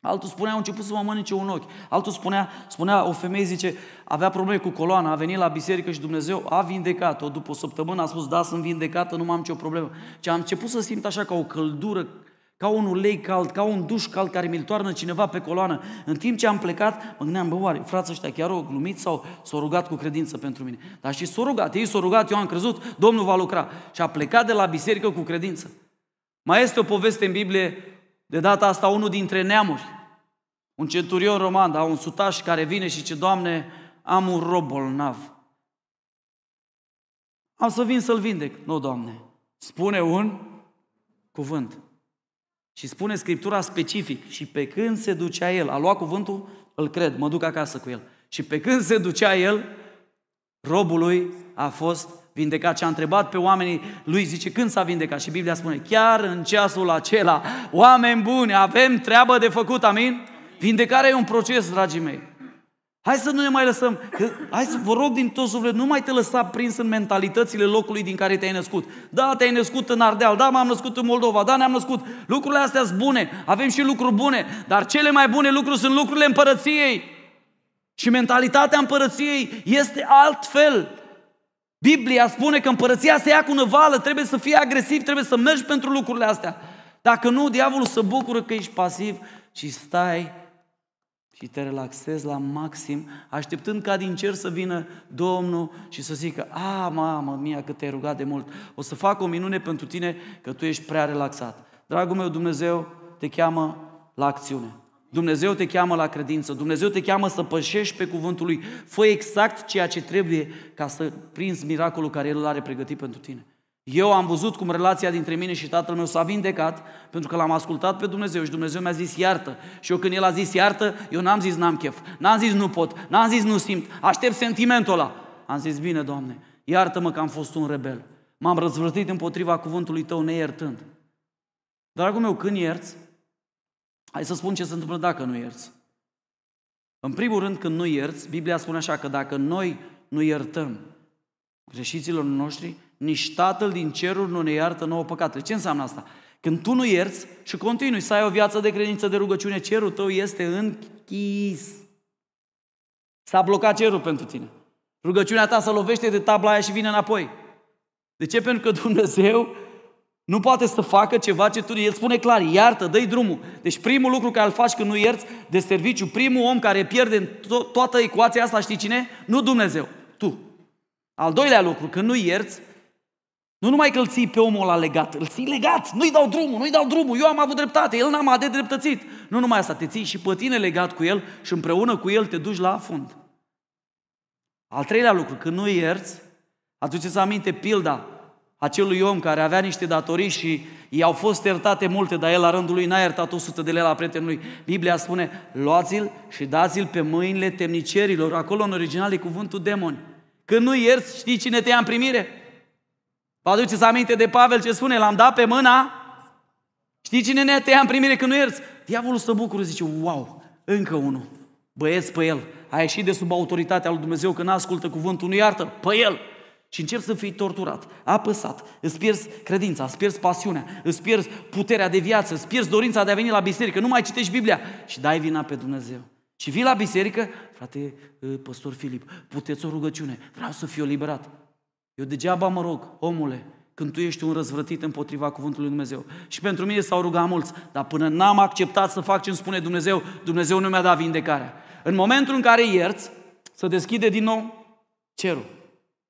Altul spunea, a început să mă mănânce un ochi. Altul spunea, spunea, o femeie zice, avea probleme cu coloana, a venit la biserică și Dumnezeu a vindecat-o. După o săptămână a spus, da, sunt vindecată, nu am nicio problemă. Și a început să simt așa ca o căldură ca un ulei cald, ca un duș cald care mi-l toarnă cineva pe coloană. În timp ce am plecat, mă gândeam, bă, oare, frații ăștia chiar au glumit sau s-au rugat cu credință pentru mine? Dar și s-au rugat, ei s-au rugat, eu am crezut, Domnul va lucra. Și a plecat de la biserică cu credință. Mai este o poveste în Biblie, de data asta unul dintre neamuri, un centurion roman, da, un sutaș care vine și ce Doamne, am un rob bolnav. Am să vin să-l vindec. Nu, Doamne, spune un cuvânt. Și spune Scriptura specific, și pe când se ducea el, a luat cuvântul, îl cred, mă duc acasă cu el. Și pe când se ducea el, robului a fost vindecat și a întrebat pe oamenii lui, zice, când s-a vindecat? Și Biblia spune, chiar în ceasul acela, oameni buni, avem treabă de făcut, amin? Vindecarea e un proces, dragii mei. Hai să nu ne mai lăsăm, că, hai să vă rog din tot sufletul, nu mai te lăsa prins în mentalitățile locului din care te-ai născut. Da, te-ai născut în Ardeal, da, m-am născut în Moldova, da, ne-am născut. Lucrurile astea sunt bune, avem și lucruri bune, dar cele mai bune lucruri sunt lucrurile împărăției. Și mentalitatea împărăției este altfel. Biblia spune că împărăția se ia cu năvală, trebuie să fii agresiv, trebuie să mergi pentru lucrurile astea. Dacă nu, diavolul se bucură că ești pasiv și stai și te relaxezi la maxim, așteptând ca din cer să vină Domnul și să zică, a, mamă mia, că te-ai rugat de mult, o să fac o minune pentru tine că tu ești prea relaxat. Dragul meu, Dumnezeu te cheamă la acțiune. Dumnezeu te cheamă la credință, Dumnezeu te cheamă să pășești pe cuvântul Lui. Fă exact ceea ce trebuie ca să prinzi miracolul care El îl are pregătit pentru tine. Eu am văzut cum relația dintre mine și tatăl meu s-a vindecat pentru că l-am ascultat pe Dumnezeu și Dumnezeu mi-a zis iartă. Și eu când El a zis iartă, eu n-am zis n-am chef, n-am zis nu pot, n-am zis nu simt, aștept sentimentul ăla. Am zis bine, Doamne, iartă-mă că am fost un rebel. M-am răzvrătit împotriva cuvântului Tău neiertând. Dragul meu, când ierți, hai să spun ce se întâmplă dacă nu ierți. În primul rând, când nu ierți, Biblia spune așa că dacă noi nu iertăm greșiților noștri, nici Tatăl din ceruri nu ne iartă nouă păcatele. Ce înseamnă asta? Când tu nu ierți și continui să ai o viață de credință, de rugăciune, cerul tău este închis. S-a blocat cerul pentru tine. Rugăciunea ta se lovește de tabla aia și vine înapoi. De ce? Pentru că Dumnezeu nu poate să facă ceva ce tu... El spune clar, iartă, dă drumul. Deci primul lucru care îl faci când nu ierți de serviciu, primul om care pierde în to- toată ecuația asta, știi cine? Nu Dumnezeu, tu. Al doilea lucru, când nu ierți, nu numai că îl ții pe omul ăla legat, îl ții legat, nu-i dau drumul, nu-i dau drumul, eu am avut dreptate, el n-am de dreptățit. Nu numai asta, te ții și pe tine legat cu el și împreună cu el te duci la fund. Al treilea lucru, când nu ierți, aduceți aminte pilda acelui om care avea niște datorii și i-au fost iertate multe, dar el la rândul lui n-a iertat 100 de lei la prietenul lui. Biblia spune, luați-l și dați-l pe mâinile temnicerilor. Acolo în original e cuvântul demoni. Când nu ierți, știi cine te ia în primire? Vă aduceți aminte de Pavel ce spune? L-am dat pe mâna. Știi cine ne te ia în primire când nu ierți? Diavolul să bucură, zice, wow, încă unul. Băieți pe el. A ieșit de sub autoritatea lui Dumnezeu că n-ascultă cuvântul, nu iartă, pe el. Și începi să fii torturat, apăsat, îți pierzi credința, îți pierzi pasiunea, îți pierzi puterea de viață, îți pierzi dorința de a veni la biserică, nu mai citești Biblia și dai vina pe Dumnezeu. Și vii la biserică, frate, ă, păstor Filip, puteți o rugăciune, vreau să fiu eliberat. Eu degeaba mă rog, omule, când tu ești un răzvrătit împotriva cuvântului Lui Dumnezeu. Și pentru mine s-au rugat mulți, dar până n-am acceptat să fac ce îmi spune Dumnezeu, Dumnezeu nu mi-a dat vindecarea. În momentul în care ierți, să deschide din nou cerul.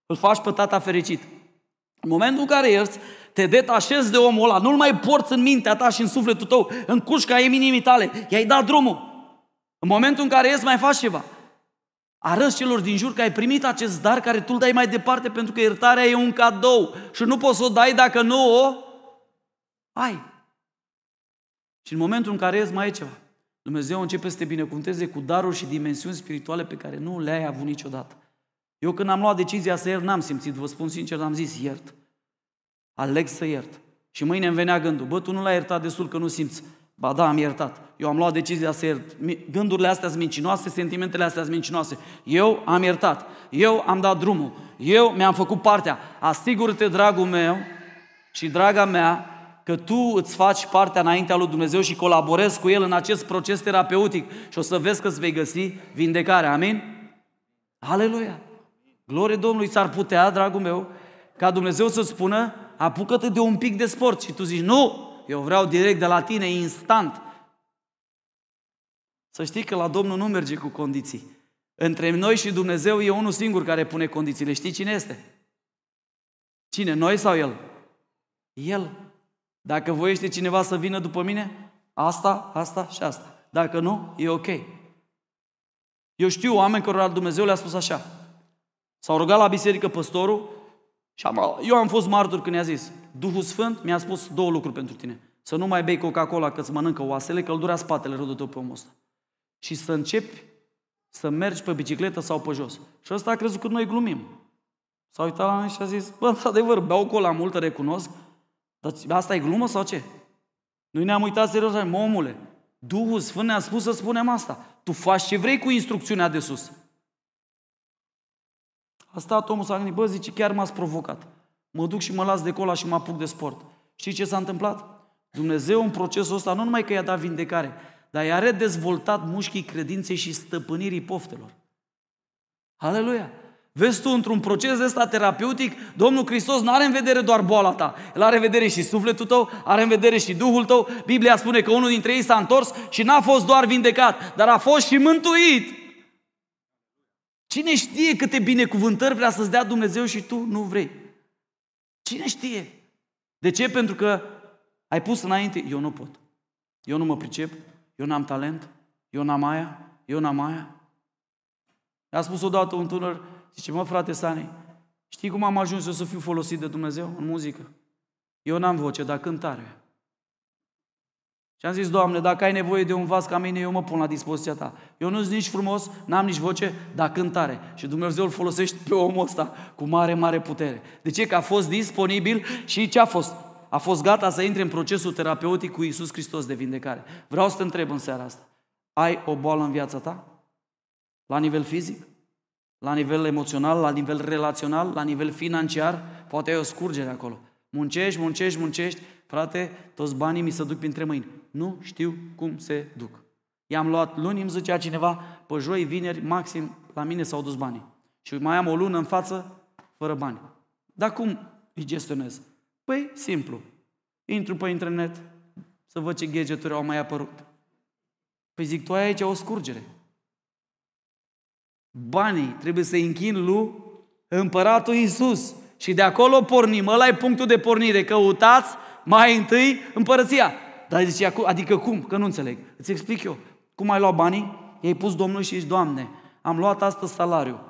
Îl faci pe tata fericit. În momentul în care ierți, te detașezi de omul ăla, nu-l mai porți în mintea ta și în sufletul tău, în cușca eminimii tale, i-ai dat drumul. În momentul în care ieși, mai faci ceva. Arăți celor din jur că ai primit acest dar care tu îl dai mai departe pentru că iertarea e un cadou și nu poți să o dai dacă nu o ai. Și în momentul în care ești mai e ceva. Dumnezeu începe să te binecuvânteze cu daruri și dimensiuni spirituale pe care nu le-ai avut niciodată. Eu când am luat decizia să iert, n-am simțit, vă spun sincer, am zis iert. Aleg să iert. Și mâine îmi venea gândul, bă, tu nu l-ai iertat destul că nu simți. Ba da, am iertat. Eu am luat decizia să iert. Gândurile astea sunt mincinoase, sentimentele astea sunt mincinoase. Eu am iertat. Eu am dat drumul. Eu mi-am făcut partea. Asigură-te, dragul meu și draga mea, că tu îți faci partea înaintea lui Dumnezeu și colaborezi cu El în acest proces terapeutic și o să vezi că îți vei găsi vindecare. Amin? Aleluia! Glorie Domnului, ți-ar putea, dragul meu, ca Dumnezeu să spună, apucă-te de un pic de sport și tu zici, nu, eu vreau direct de la tine, instant. Să știi că la Domnul nu merge cu condiții. Între noi și Dumnezeu e unul singur care pune condițiile. Știi cine este? Cine? Noi sau El? El. Dacă voiește cineva să vină după mine, asta, asta și asta. Dacă nu, e ok. Eu știu oameni cărora Dumnezeu le-a spus așa. S-au rugat la biserică păstorul și am, eu am fost martor când i-a zis, Duhul Sfânt mi-a spus două lucruri pentru tine. Să nu mai bei Coca-Cola că îți mănâncă oasele, că îl durea spatele râdul tău pe omul ăsta. Și să începi să mergi pe bicicletă sau pe jos. Și ăsta a crezut că noi glumim. S-a uitat la mine și a zis, bă, într-adevăr, beau cola multă, recunosc, dar asta e glumă sau ce? Noi ne-am uitat serios, mă, omule, Duhul Sfânt ne-a spus să spunem asta. Tu faci ce vrei cu instrucțiunea de sus. A stat omul s-a gândit, bă, zice, chiar m-ați provocat. Mă duc și mă las de cola și mă apuc de sport. Știi ce s-a întâmplat? Dumnezeu în procesul ăsta nu numai că i-a dat vindecare, dar i-a redezvoltat mușchii credinței și stăpânirii poftelor. Aleluia! Vezi tu, într-un proces ăsta terapeutic, Domnul Hristos nu are în vedere doar boala ta. El are în vedere și sufletul tău, are în vedere și Duhul tău. Biblia spune că unul dintre ei s-a întors și n-a fost doar vindecat, dar a fost și mântuit. Cine știe câte binecuvântări vrea să-ți dea Dumnezeu și tu nu vrei? Cine știe? De ce? Pentru că ai pus înainte, eu nu pot. Eu nu mă pricep, eu n-am talent, eu n-am aia, eu n-am aia. A spus odată un tânăr, zice, mă frate Sani, știi cum am ajuns eu să fiu folosit de Dumnezeu în muzică? Eu n-am voce, dar cântare. Și am zis, Doamne, dacă ai nevoie de un vas ca mine, eu mă pun la dispoziția ta. Eu nu sunt nici frumos, n-am nici voce, dar cântare. Și Dumnezeu îl folosește pe omul ăsta cu mare, mare putere. De ce? Că a fost disponibil și ce a fost? A fost gata să intre în procesul terapeutic cu Isus Hristos de vindecare. Vreau să te întreb în seara asta. Ai o boală în viața ta? La nivel fizic? La nivel emoțional? La nivel relațional? La nivel financiar? Poate ai o scurgere acolo. Muncești, muncești, muncești. Frate, toți banii mi se duc printre mâini. Nu știu cum se duc. I-am luat luni, îmi zicea cineva, pe joi, vineri, maxim, la mine s-au dus banii. Și mai am o lună în față, fără bani. Dar cum îi gestionez? Păi, simplu. Intru pe internet, să văd ce gadgeturi au mai apărut. Păi zic, tu ai aici o scurgere. Banii trebuie să închin lui împăratul Iisus. Și de acolo pornim. Ăla e punctul de pornire. Căutați mai întâi împărăția. Dar zice, adică cum? Că nu înțeleg. Îți explic eu. Cum ai luat banii? I-ai pus Domnul și zici, Doamne, am luat astăzi salariu.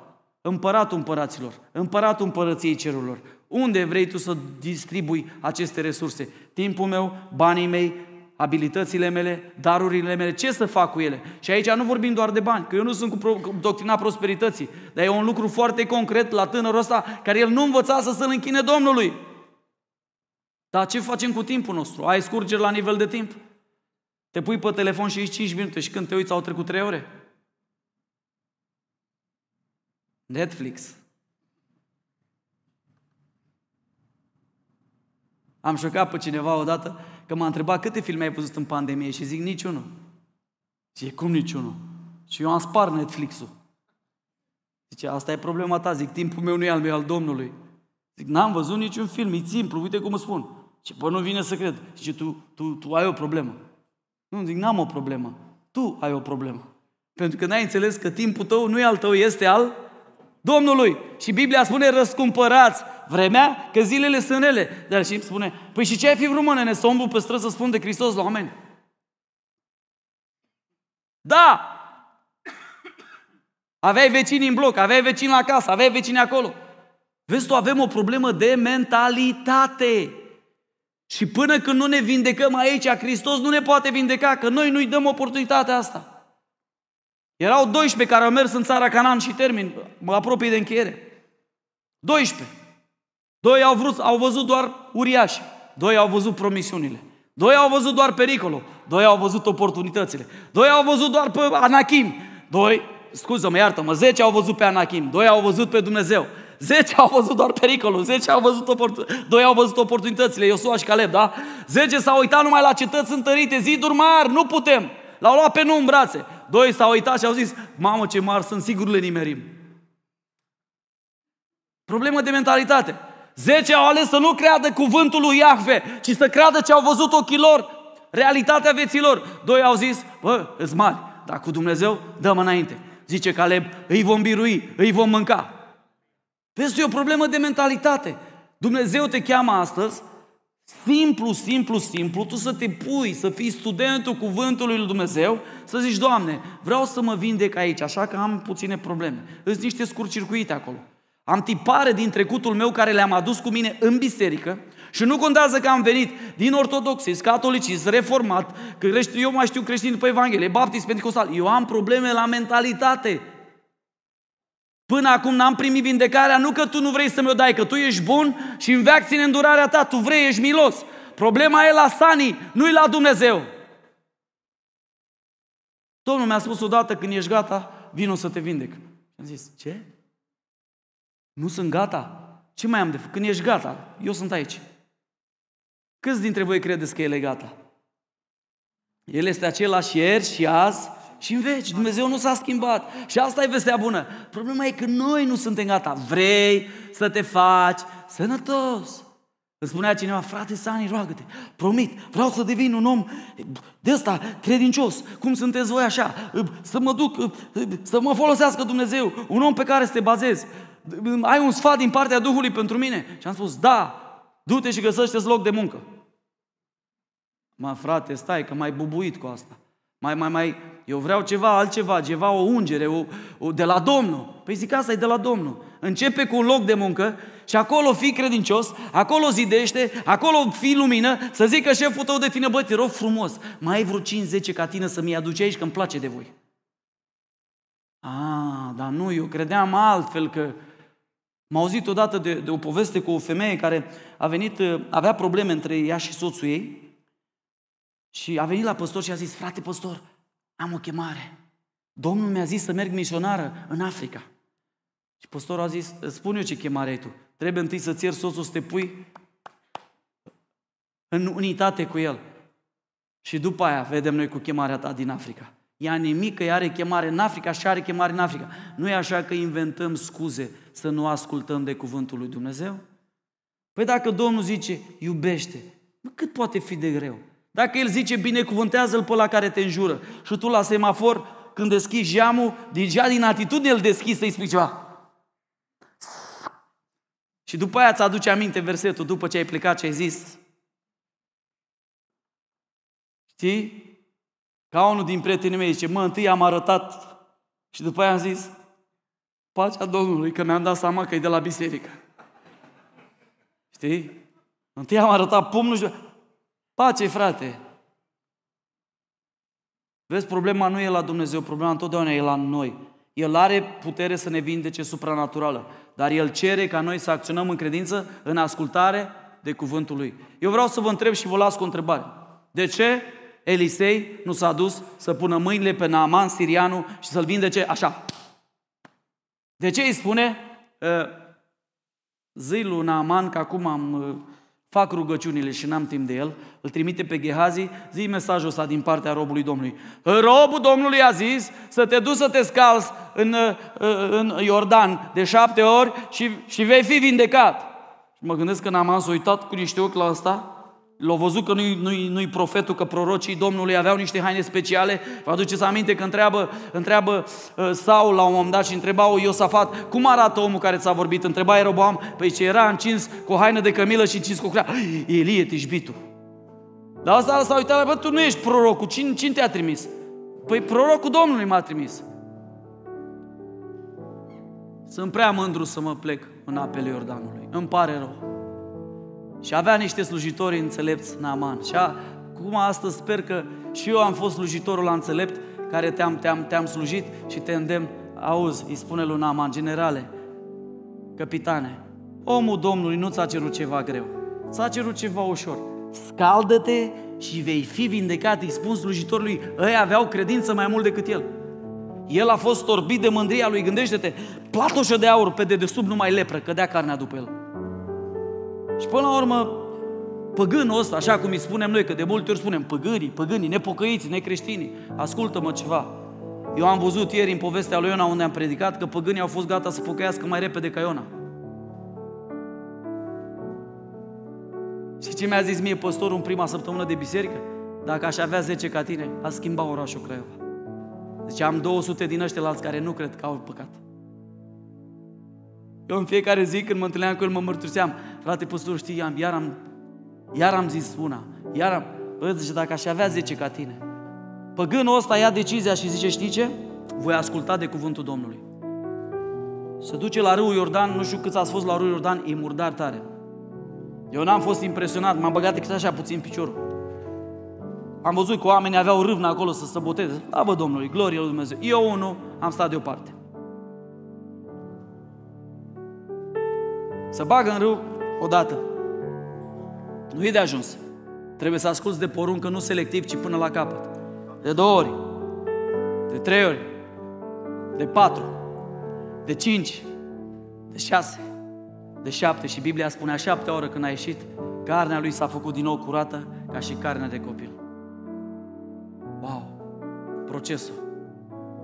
Împăratul împăraților, împăratul împărăției cerurilor. Unde vrei tu să distribui aceste resurse? Timpul meu, banii mei, abilitățile mele, darurile mele, ce să fac cu ele? Și aici nu vorbim doar de bani, că eu nu sunt cu, pro, cu doctrina prosperității, dar e un lucru foarte concret la tânărul ăsta, care el nu învăța să se închine Domnului. Dar ce facem cu timpul nostru? Ai scurgeri la nivel de timp? Te pui pe telefon și ești 5 minute și când te uiți au trecut 3 ore? Netflix. Am șocat pe cineva odată că m-a întrebat câte filme ai văzut în pandemie și zic niciunul. Zice, cum niciunul? Și eu am spart Netflix-ul. Zice, asta e problema ta. Zic, timpul meu nu e al meu, al Domnului. Zic, n-am văzut niciun film, e simplu, uite cum îți spun. Și până nu vine să cred. Zice, tu, tu, tu ai o problemă. Nu, zic, n-am o problemă. Tu ai o problemă. Pentru că n-ai înțeles că timpul tău nu e al tău, este al Domnului. Și Biblia spune, răscumpărați vremea, că zilele sunt rele. Dar și spune, păi și ce ai fi vrut, mă, nene, să umblu pe străzi să spun de Hristos la oameni? Da! Aveai vecini în bloc, aveai vecini la casă, aveai vecini acolo. Vezi tu, avem o problemă de mentalitate. Și până când nu ne vindecăm aici, Hristos nu ne poate vindeca, că noi nu-i dăm oportunitatea asta. Erau 12 care au mers în țara Canaan și termin, mă apropii de încheiere. 12. Doi au, vrut, au văzut doar uriași, doi au văzut promisiunile, doi au văzut doar pericolul, doi au văzut oportunitățile, doi au văzut doar pe Anachim, doi, scuză-mă, iartă-mă, zece au văzut pe Anachim, doi au văzut pe Dumnezeu, Zece au văzut doar pericolul, zece au văzut oportun... doi au văzut oportunitățile, Iosua și Caleb, da? Zece s-au uitat numai la cetăți întărite, ziduri mari, nu putem. L-au luat pe nu în brațe. Doi s-au uitat și au zis, mamă ce mari sunt, sigur le nimerim. Problemă de mentalitate. Zece au ales să nu creadă cuvântul lui Iahve, ci să creadă ce au văzut ochii lor, realitatea vieților. Doi au zis, bă, îți mari, dar cu Dumnezeu dăm înainte. Zice Caleb, îi vom birui, îi vom mânca. Vezi, e o problemă de mentalitate. Dumnezeu te cheamă astăzi, simplu, simplu, simplu, tu să te pui, să fii studentul cuvântului lui Dumnezeu, să zici, Doamne, vreau să mă vindec aici, așa că am puține probleme. Îți niște scurcircuite acolo. Am tipare din trecutul meu care le-am adus cu mine în biserică și nu contează că am venit din ortodoxism, catolicism, reformat, că eu mai știu creștin după Evanghelie, baptist, pentecostal. Eu am probleme la mentalitate. Până acum n-am primit vindecarea, nu că tu nu vrei să mi-o dai, că tu ești bun și în veac ține îndurarea ta, tu vrei, ești milos. Problema e la Sani, nu e la Dumnezeu. Domnul mi-a spus odată când ești gata, vino să te vindec. Am zis, ce? Nu sunt gata? Ce mai am de făcut? Când ești gata, eu sunt aici. Câți dintre voi credeți că El e gata? El este același ieri și azi și în veci. Dumnezeu nu s-a schimbat. Și asta e vestea bună. Problema e că noi nu suntem gata. Vrei să te faci sănătos. Îmi spunea cineva, frate Sani, roagă-te, promit, vreau să devin un om de ăsta credincios. Cum sunteți voi așa? Să mă duc, să mă folosească Dumnezeu, un om pe care să te bazezi. Ai un sfat din partea Duhului pentru mine? Și am spus, da, du-te și găsește loc de muncă. Mă, frate, stai că mai bubuit cu asta. Mai, mai, mai, eu vreau ceva altceva, ceva, o ungere, o, o, de la Domnul. Păi zic, asta e de la Domnul. Începe cu un loc de muncă și acolo fii credincios, acolo zidește, acolo fii lumină, să zică șeful tău de tine, bă, te rog frumos, mai ai vreo 5-10 ca tine să mi aduci aici, că îmi place de voi. Ah, dar nu, eu credeam altfel că... M-a auzit odată de, de o poveste cu o femeie care a venit, avea probleme între ea și soțul ei și a venit la păstor și a zis, frate păstor, am o chemare. Domnul mi-a zis să merg misionară în Africa. Și păstorul a zis, spune eu ce chemare ai tu. Trebuie întâi să-ți ieri soțul să te pui în unitate cu el. Și după aia vedem noi cu chemarea ta din Africa. Ea nimic că ea are chemare în Africa și are chemare în Africa. Nu e așa că inventăm scuze să nu ascultăm de cuvântul lui Dumnezeu? Păi dacă Domnul zice, iubește, cât poate fi de greu? Dacă El zice, binecuvântează-l pe la care te înjură și tu la semafor, când deschizi geamul, deja din atitudine îl deschizi să-i spui ceva. Și după aia îți aduce aminte versetul, după ce ai plecat și ai zis, știi? Ca unul din prietenii mei zice, mă, întâi am arătat și după aia am zis, pacea Domnului, că mi-am dat seama că e de la biserică. Știi? Întâi am arătat pumnul și Pace, frate! Vezi, problema nu e la Dumnezeu, problema întotdeauna e la noi. El are putere să ne vindece supranaturală, dar El cere ca noi să acționăm în credință, în ascultare de cuvântul Lui. Eu vreau să vă întreb și vă las cu o întrebare. De ce Elisei nu s-a dus să pună mâinile pe Naaman, sirianul, și să-l vindece așa? De ce îi spune? Ă, Zilul lui Naaman, că acum am ă, fac rugăciunile și n-am timp de el, îl trimite pe Gehazi, zi mesajul ăsta din partea robului Domnului. Robul Domnului a zis să te duci să te scalzi în, în Iordan de șapte ori și, și vei fi vindecat. Și mă gândesc că n-am uitat cu niște ochi la asta L-au văzut că nu-i, nu-i, nu-i profetul, că prorocii Domnului aveau niște haine speciale. Vă aduceți aminte că întreabă, întreabă uh, Saul la un moment dat și întreba-o Iosafat, cum arată omul care ți-a vorbit? Întreba Ieroboam, păi ce era încins cu o haină de cămilă și încins cu crea. Elie, tișbitul. Dar asta s-a uitat la bă, tu nu ești prorocul, cine, cine te-a trimis? Păi prorocul Domnului m-a trimis. Sunt prea mândru să mă plec în apele Iordanului. Îmi pare rău. Și avea niște slujitori înțelepți, Naaman. Și acum astăzi sper că și eu am fost slujitorul la înțelept care te-am, te-am, te-am slujit și te îndemn. Auzi, îi spune lui Naaman, generale, capitane, omul Domnului nu ți-a cerut ceva greu, ți-a cerut ceva ușor. Scaldă-te și vei fi vindecat, îi spun slujitorului, ei aveau credință mai mult decât el. El a fost orbit de mândria lui, gândește-te, platoșă de aur pe dedesubt numai lepră, cădea carnea după el. Și până la urmă, păgânul ăsta, așa cum îi spunem noi, că de multe ori spunem păgânii, păgânii, nepocăiți, necreștinii, ascultă-mă ceva. Eu am văzut ieri în povestea lui Iona unde am predicat că păgânii au fost gata să pocăiască mai repede ca Iona. Și ce mi-a zis mie păstorul în prima săptămână de biserică? Dacă aș avea 10 ca tine, aș schimba orașul Craiova. Deci am 200 din ăștia alți care nu cred că au păcat. Eu în fiecare zi când mă întâlneam cu el mă mărturiseam, frate păstor, știi, am, iar, am, iar am zis una, iar am, bă, zice, dacă aș avea 10 ca tine. Păgânul ăsta ia decizia și zice, știi ce? Voi asculta de cuvântul Domnului. Se duce la râul Iordan, nu știu cât ați fost la râul Iordan, e murdar tare. Eu n-am fost impresionat, m-am băgat decât așa puțin piciorul. Am văzut că oamenii aveau râvnă acolo să se boteze. Da, bă, Domnului, glorie lui Dumnezeu. Eu, unul, am stat deoparte. Să bagă în râu odată. Nu e de ajuns. Trebuie să asculți de poruncă nu selectiv, ci până la capăt. De două ori, de trei ori, de patru, de cinci, de șase, de șapte. Și Biblia spune a șaptea oră când a ieșit, carnea lui s-a făcut din nou curată ca și carnea de copil. Wow! Procesul.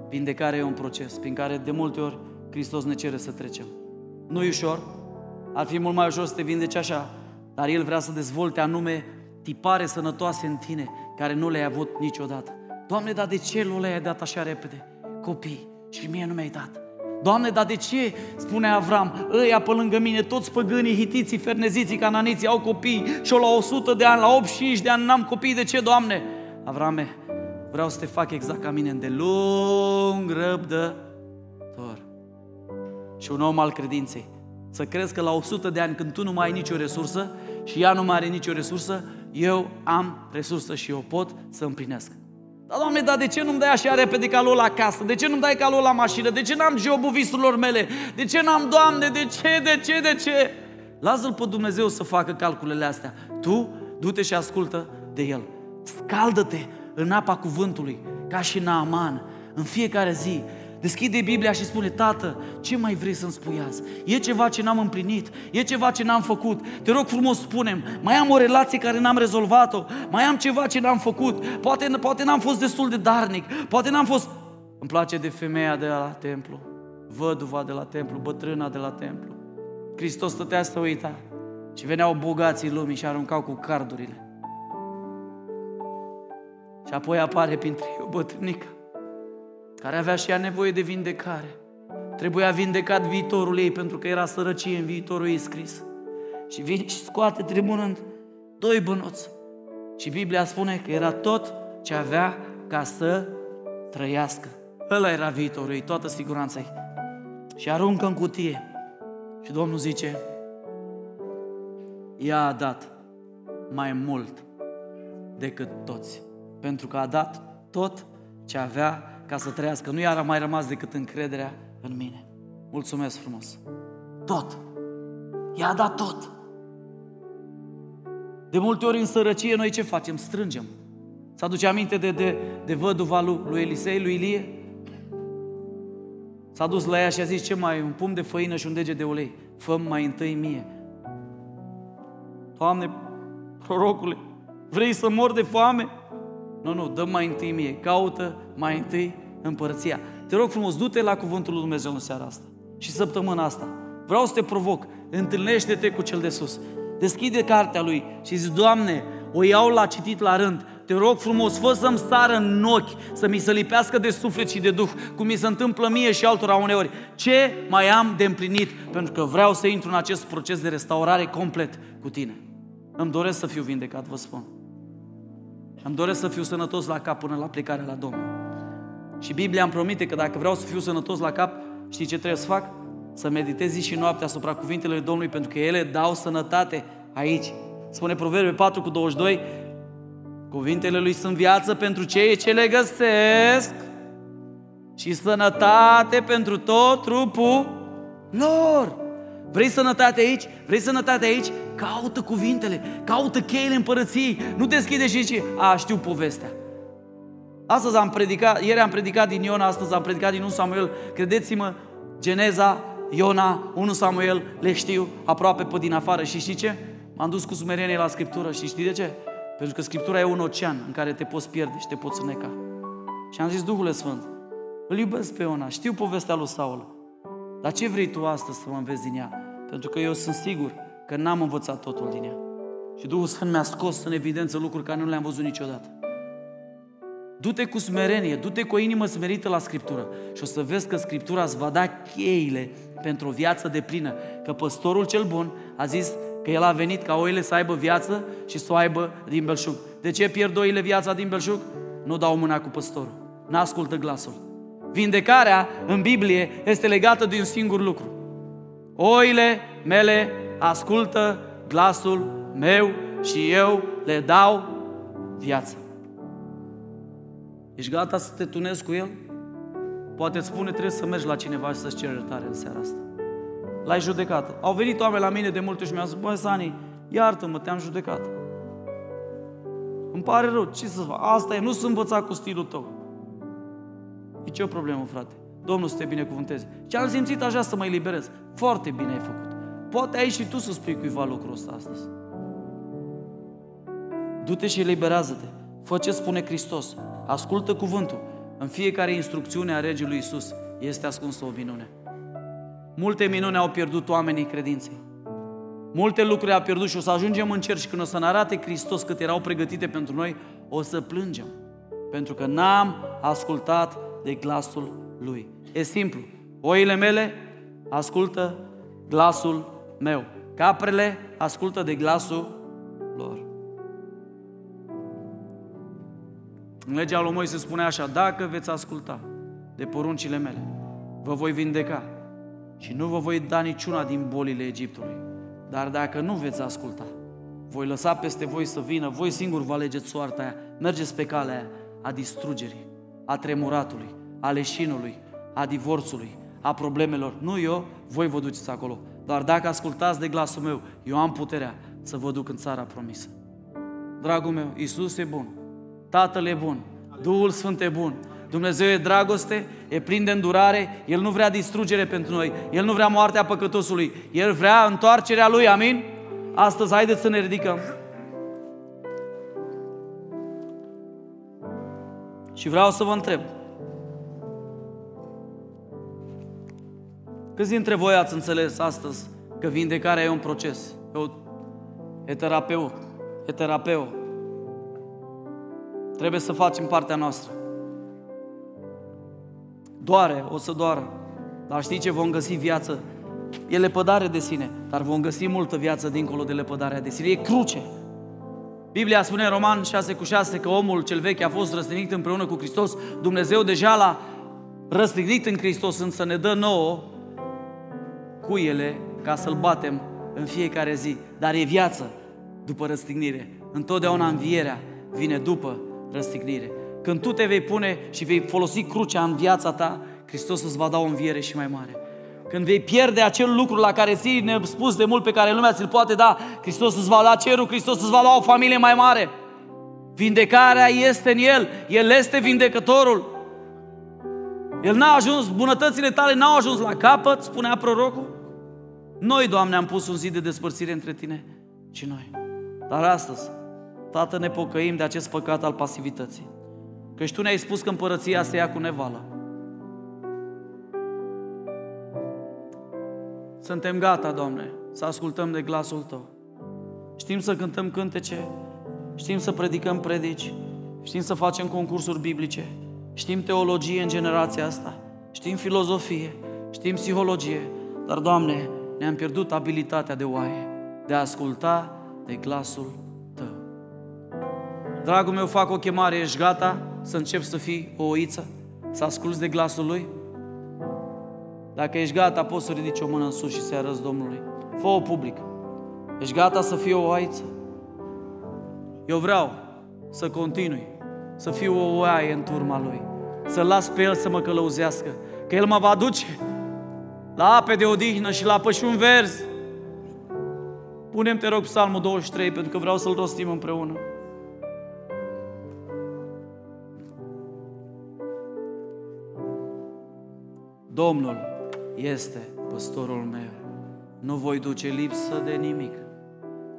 Vindecarea e un proces prin care de multe ori Hristos ne cere să trecem. Nu e ușor, ar fi mult mai ușor să te vindeci așa, dar El vrea să dezvolte anume tipare sănătoase în tine, care nu le-ai avut niciodată. Doamne, dar de ce nu le-ai dat așa repede? Copii, și mie nu mi-ai dat. Doamne, dar de ce, spune Avram, ăia pe lângă mine, toți păgânii, hitiții, ferneziții, cananiții au copii și eu la 100 de ani, la 85 de ani n-am copii, de ce, Doamne? Avrame, vreau să te fac exact ca mine, îndelung răbdător. Și un om al credinței, să crezi că la 100 de ani, când tu nu mai ai nicio resursă și ea nu mai are nicio resursă, eu am resursă și eu pot să împlinesc. Dar, Doamne, dar de ce nu-mi dai așa repede ca la casă? De ce nu-mi dai ca la mașină? De ce n-am jobul visurilor mele? De ce n-am, Doamne, de ce, de ce, de ce? Lasă-L pe Dumnezeu să facă calculele astea. Tu, du-te și ascultă de El. Scaldă-te în apa cuvântului, ca și Naaman, în fiecare zi. Deschide Biblia și spune, Tată, ce mai vrei să-mi spui azi? E ceva ce n-am împlinit? E ceva ce n-am făcut? Te rog frumos, spunem, mai am o relație care n-am rezolvat-o? Mai am ceva ce n-am făcut? Poate, poate n-am fost destul de darnic? Poate n-am fost... Îmi place de femeia de la templu, văduva de la templu, bătrâna de la templu. Hristos stătea să uita și veneau bogații lumii și aruncau cu cardurile. Și apoi apare printre ei o bătrânică care avea și ea nevoie de vindecare. Trebuia vindecat viitorul ei pentru că era sărăcie în viitorul ei scris. Și vine și scoate tribunând doi bănuți. Și Biblia spune că era tot ce avea ca să trăiască. Ăla era viitorul ei, toată siguranța ei. Și aruncă în cutie. Și Domnul zice, ea a dat mai mult decât toți. Pentru că a dat tot ce avea ca să trăiască. Nu i-a mai rămas decât încrederea în mine. Mulțumesc frumos. Tot. I-a dat tot. De multe ori în sărăcie noi ce facem? Strângem. Să aduce aminte de, de, de văduva lui, lui Elisei, lui Ilie? S-a dus la ea și a zis, ce mai, un pum de făină și un dege de ulei. fă mai întâi mie. Doamne, prorocule, vrei să mor de foame? Nu, nu, dă mai întâi mie, caută mai întâi împărăția. Te rog frumos, du-te la Cuvântul lui Dumnezeu în seara asta și săptămâna asta. Vreau să te provoc, întâlnește-te cu cel de sus. Deschide cartea lui și zici, Doamne, o iau la citit la rând, te rog frumos, fă să-mi sară în ochi, să mi se lipească de suflet și de duh, cum mi se întâmplă mie și altora uneori. Ce mai am de împlinit? Pentru că vreau să intru în acest proces de restaurare complet cu tine. Îmi doresc să fiu vindecat, vă spun. Îmi doresc să fiu sănătos la cap până la plecarea la Domnul. Și Biblia îmi promite că dacă vreau să fiu sănătos la cap, știi ce trebuie să fac? Să meditez zi și noapte asupra cuvintele Domnului, pentru că ele dau sănătate aici. Spune Proverbe 4 cu 22, cuvintele Lui sunt viață pentru cei ce le găsesc și sănătate pentru tot trupul lor. Vrei sănătate aici? Vrei sănătate aici? Caută cuvintele, caută cheile împărăției. Nu deschide și zice, a, știu povestea. Astăzi am predicat, ieri am predicat din Iona, astăzi am predicat din 1 Samuel. Credeți-mă, Geneza, Iona, 1 Samuel, le știu aproape pe din afară. Și știi ce? M-am dus cu smerenie la Scriptură și știi de ce? Pentru că Scriptura e un ocean în care te poți pierde și te poți îneca. Și am zis, Duhule Sfânt, îl iubesc pe Iona, știu povestea lui Saul. Dar ce vrei tu astăzi să mă înveți din ea? Pentru că eu sunt sigur că n-am învățat totul din ea. Și Duhul Sfânt mi-a scos în evidență lucruri care nu le-am văzut niciodată. Du-te cu smerenie, du-te cu o inimă smerită la Scriptură și o să vezi că Scriptura îți va da cheile pentru o viață de plină. Că păstorul cel bun a zis că el a venit ca oile să aibă viață și să o aibă din belșug. De ce pierd oile viața din belșug? Nu dau mâna cu păstorul, n-ascultă glasul. Vindecarea în Biblie este legată de un singur lucru. Oile mele ascultă glasul meu și eu le dau viață. Ești gata să te tunezi cu el? Poate îți spune trebuie să mergi la cineva și să-ți ceri iertare în seara asta. L-ai judecat. Au venit oameni la mine de multe și mi-au zis, băi, Sani, iartă-mă, te-am judecat. Îmi pare rău, ce să fac? Asta e, nu sunt învățat cu stilul tău. E ce o problemă, frate? Domnul să te binecuvânteze. Ce am simțit așa să mă eliberez. Foarte bine ai făcut. Poate ai și tu să spui cuiva lucrul ăsta astăzi. Du-te și eliberează-te. Fă ce spune Hristos. Ascultă cuvântul. În fiecare instrucțiune a regelui Isus este ascunsă o minune. Multe minuni au pierdut oamenii credinței. Multe lucruri au pierdut și o să ajungem în cer și când o să ne arate Hristos cât erau pregătite pentru noi, o să plângem. Pentru că n-am ascultat de glasul Lui. E simplu. Oile mele ascultă glasul meu. Caprele ascultă de glasul lor. În legea lui Moise spune așa, dacă veți asculta de poruncile mele, vă voi vindeca și nu vă voi da niciuna din bolile Egiptului. Dar dacă nu veți asculta, voi lăsa peste voi să vină, voi singur vă alegeți soarta aia, mergeți pe calea aia a distrugerii, a tremuratului, a leșinului, a divorțului, a problemelor. Nu eu, voi vă duceți acolo. Doar dacă ascultați de glasul meu, eu am puterea să vă duc în țara promisă. Dragul meu, Isus e bun, Tatăl e bun, Duhul Sfânt e bun, Dumnezeu e dragoste, e plin de îndurare, El nu vrea distrugere pentru noi, El nu vrea moartea păcătosului, El vrea întoarcerea Lui, amin? Astăzi haideți să ne ridicăm. Și vreau să vă întreb, Câți dintre voi ați înțeles astăzi că vindecarea e un proces? E, o, e terapeut. E terapeut. Trebuie să facem partea noastră. Doare, o să doară. Dar știi ce? Vom găsi viață. E lepădare de sine, dar vom găsi multă viață dincolo de lepădarea de sine. E cruce. Biblia spune în Roman 6 cu 6 că omul cel vechi a fost răstignit împreună cu Hristos. Dumnezeu deja l-a răstignit în Hristos, însă ne dă nouă cuiele ca să-L batem în fiecare zi. Dar e viață după răstignire. Întotdeauna învierea vine după răstignire. Când tu te vei pune și vei folosi crucea în viața ta, Hristos îți va da o înviere și mai mare. Când vei pierde acel lucru la care ții nespus de mult pe care lumea ți-l poate da, Hristos îți va da cerul, Hristos îți va da o familie mai mare. Vindecarea este în El, El este vindecătorul. El n-a ajuns, bunătățile tale n-au ajuns la capăt, spunea prorocul. Noi, Doamne, am pus un zid de despărțire între Tine și noi. Dar astăzi, Tată, ne pocăim de acest păcat al pasivității. Căci Tu ne-ai spus că împărăția se ia cu nevală. Suntem gata, Doamne, să ascultăm de glasul Tău. Știm să cântăm cântece, știm să predicăm predici, știm să facem concursuri biblice, știm teologie în generația asta, știm filozofie, știm psihologie, dar, Doamne, ne-am pierdut abilitatea de oaie, de a asculta de glasul Tău. Dragul meu, fac o chemare, ești gata să începi să fii o oiță? Să asculți de glasul Lui? Dacă ești gata, poți să ridici o mână în sus și să arăți Domnului. Fă-o public. Ești gata să fii o oaiță? Eu vreau să continui, să fiu o oaie în turma Lui, să las pe El să mă călăuzească, că El mă va duce la ape de odihnă și la pășuni verzi. Punem, te rog, psalmul 23, pentru că vreau să-l rostim împreună. Domnul este păstorul meu. Nu voi duce lipsă de nimic.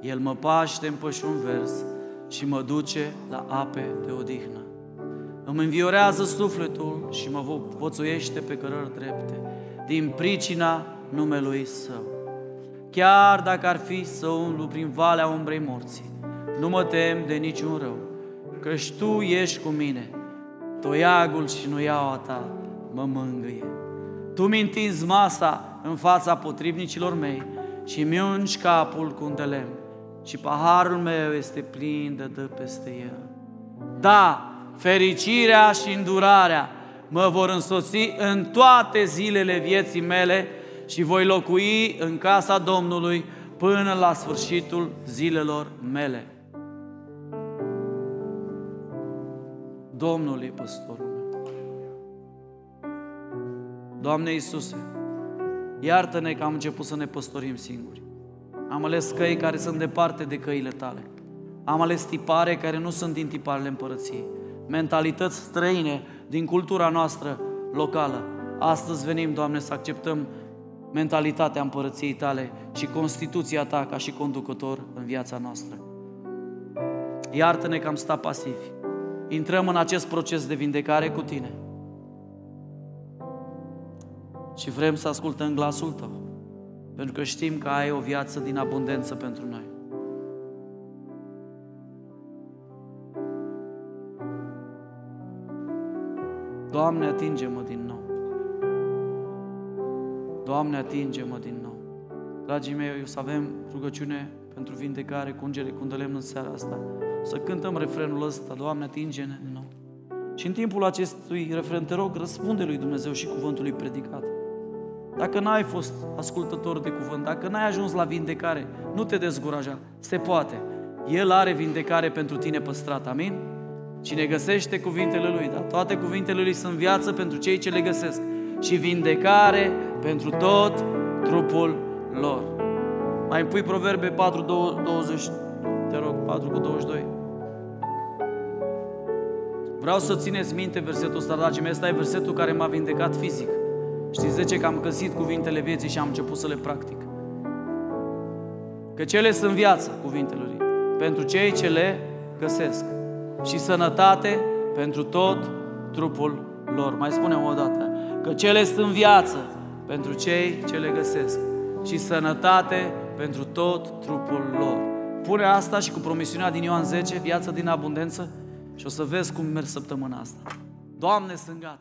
El mă paște în pășun vers și mă duce la ape de odihnă. Îmi înviorează sufletul și mă voțuiește pe cărări drepte din pricina numelui Său. Chiar dacă ar fi să umblu prin valea umbrei morții, nu mă tem de niciun rău, căci Tu ești cu mine, toiagul și nuiaua Ta mă mângâie. Tu mi întinzi masa în fața potrivnicilor mei și mi ungi capul cu un de lemn și paharul meu este plin de dă peste el. Da, fericirea și îndurarea mă vor însoți în toate zilele vieții mele și voi locui în casa Domnului până la sfârșitul zilelor mele. Domnul e păstorul meu. Doamne Iisuse, iartă-ne că am început să ne păstorim singuri. Am ales căi care sunt departe de căile Tale. Am ales tipare care nu sunt din tiparele împărăției. Mentalități străine din cultura noastră locală. Astăzi venim, Doamne, să acceptăm mentalitatea împărăției Tale și Constituția Ta ca și conducător în viața noastră. Iartă-ne că am stat pasivi. Intrăm în acest proces de vindecare cu Tine. Și vrem să ascultăm glasul Tău, pentru că știm că ai o viață din abundență pentru noi. Doamne, atinge-mă din nou. Doamne, atinge-mă din nou. Dragii mei, o să avem rugăciune pentru vindecare cu ungere, cu lemn în seara asta. Să cântăm refrenul ăsta, Doamne, atinge-ne din nou. Și în timpul acestui refren, te rog, răspunde lui Dumnezeu și cuvântului predicat. Dacă n-ai fost ascultător de cuvânt, dacă n-ai ajuns la vindecare, nu te dezguraja. Se poate. El are vindecare pentru tine păstrat. Amin? Cine găsește cuvintele Lui, dar toate cuvintele Lui sunt viață pentru cei ce le găsesc și vindecare pentru tot trupul lor. Mai pui Proverbe 4, 20, te rog, 4 cu 22. Vreau să țineți minte versetul ăsta, dragii mei, ăsta e versetul care m-a vindecat fizic. Știți de ce? Că am găsit cuvintele vieții și am început să le practic. Că cele sunt viață, cuvintele lui, pentru cei ce le găsesc. Și sănătate pentru tot trupul lor. Mai spunem o dată. Că cele sunt viață pentru cei ce le găsesc. Și sănătate pentru tot trupul lor. Pune asta și cu promisiunea din Ioan 10, viață din abundență, și o să vezi cum merg săptămâna asta. Doamne, sunt gata.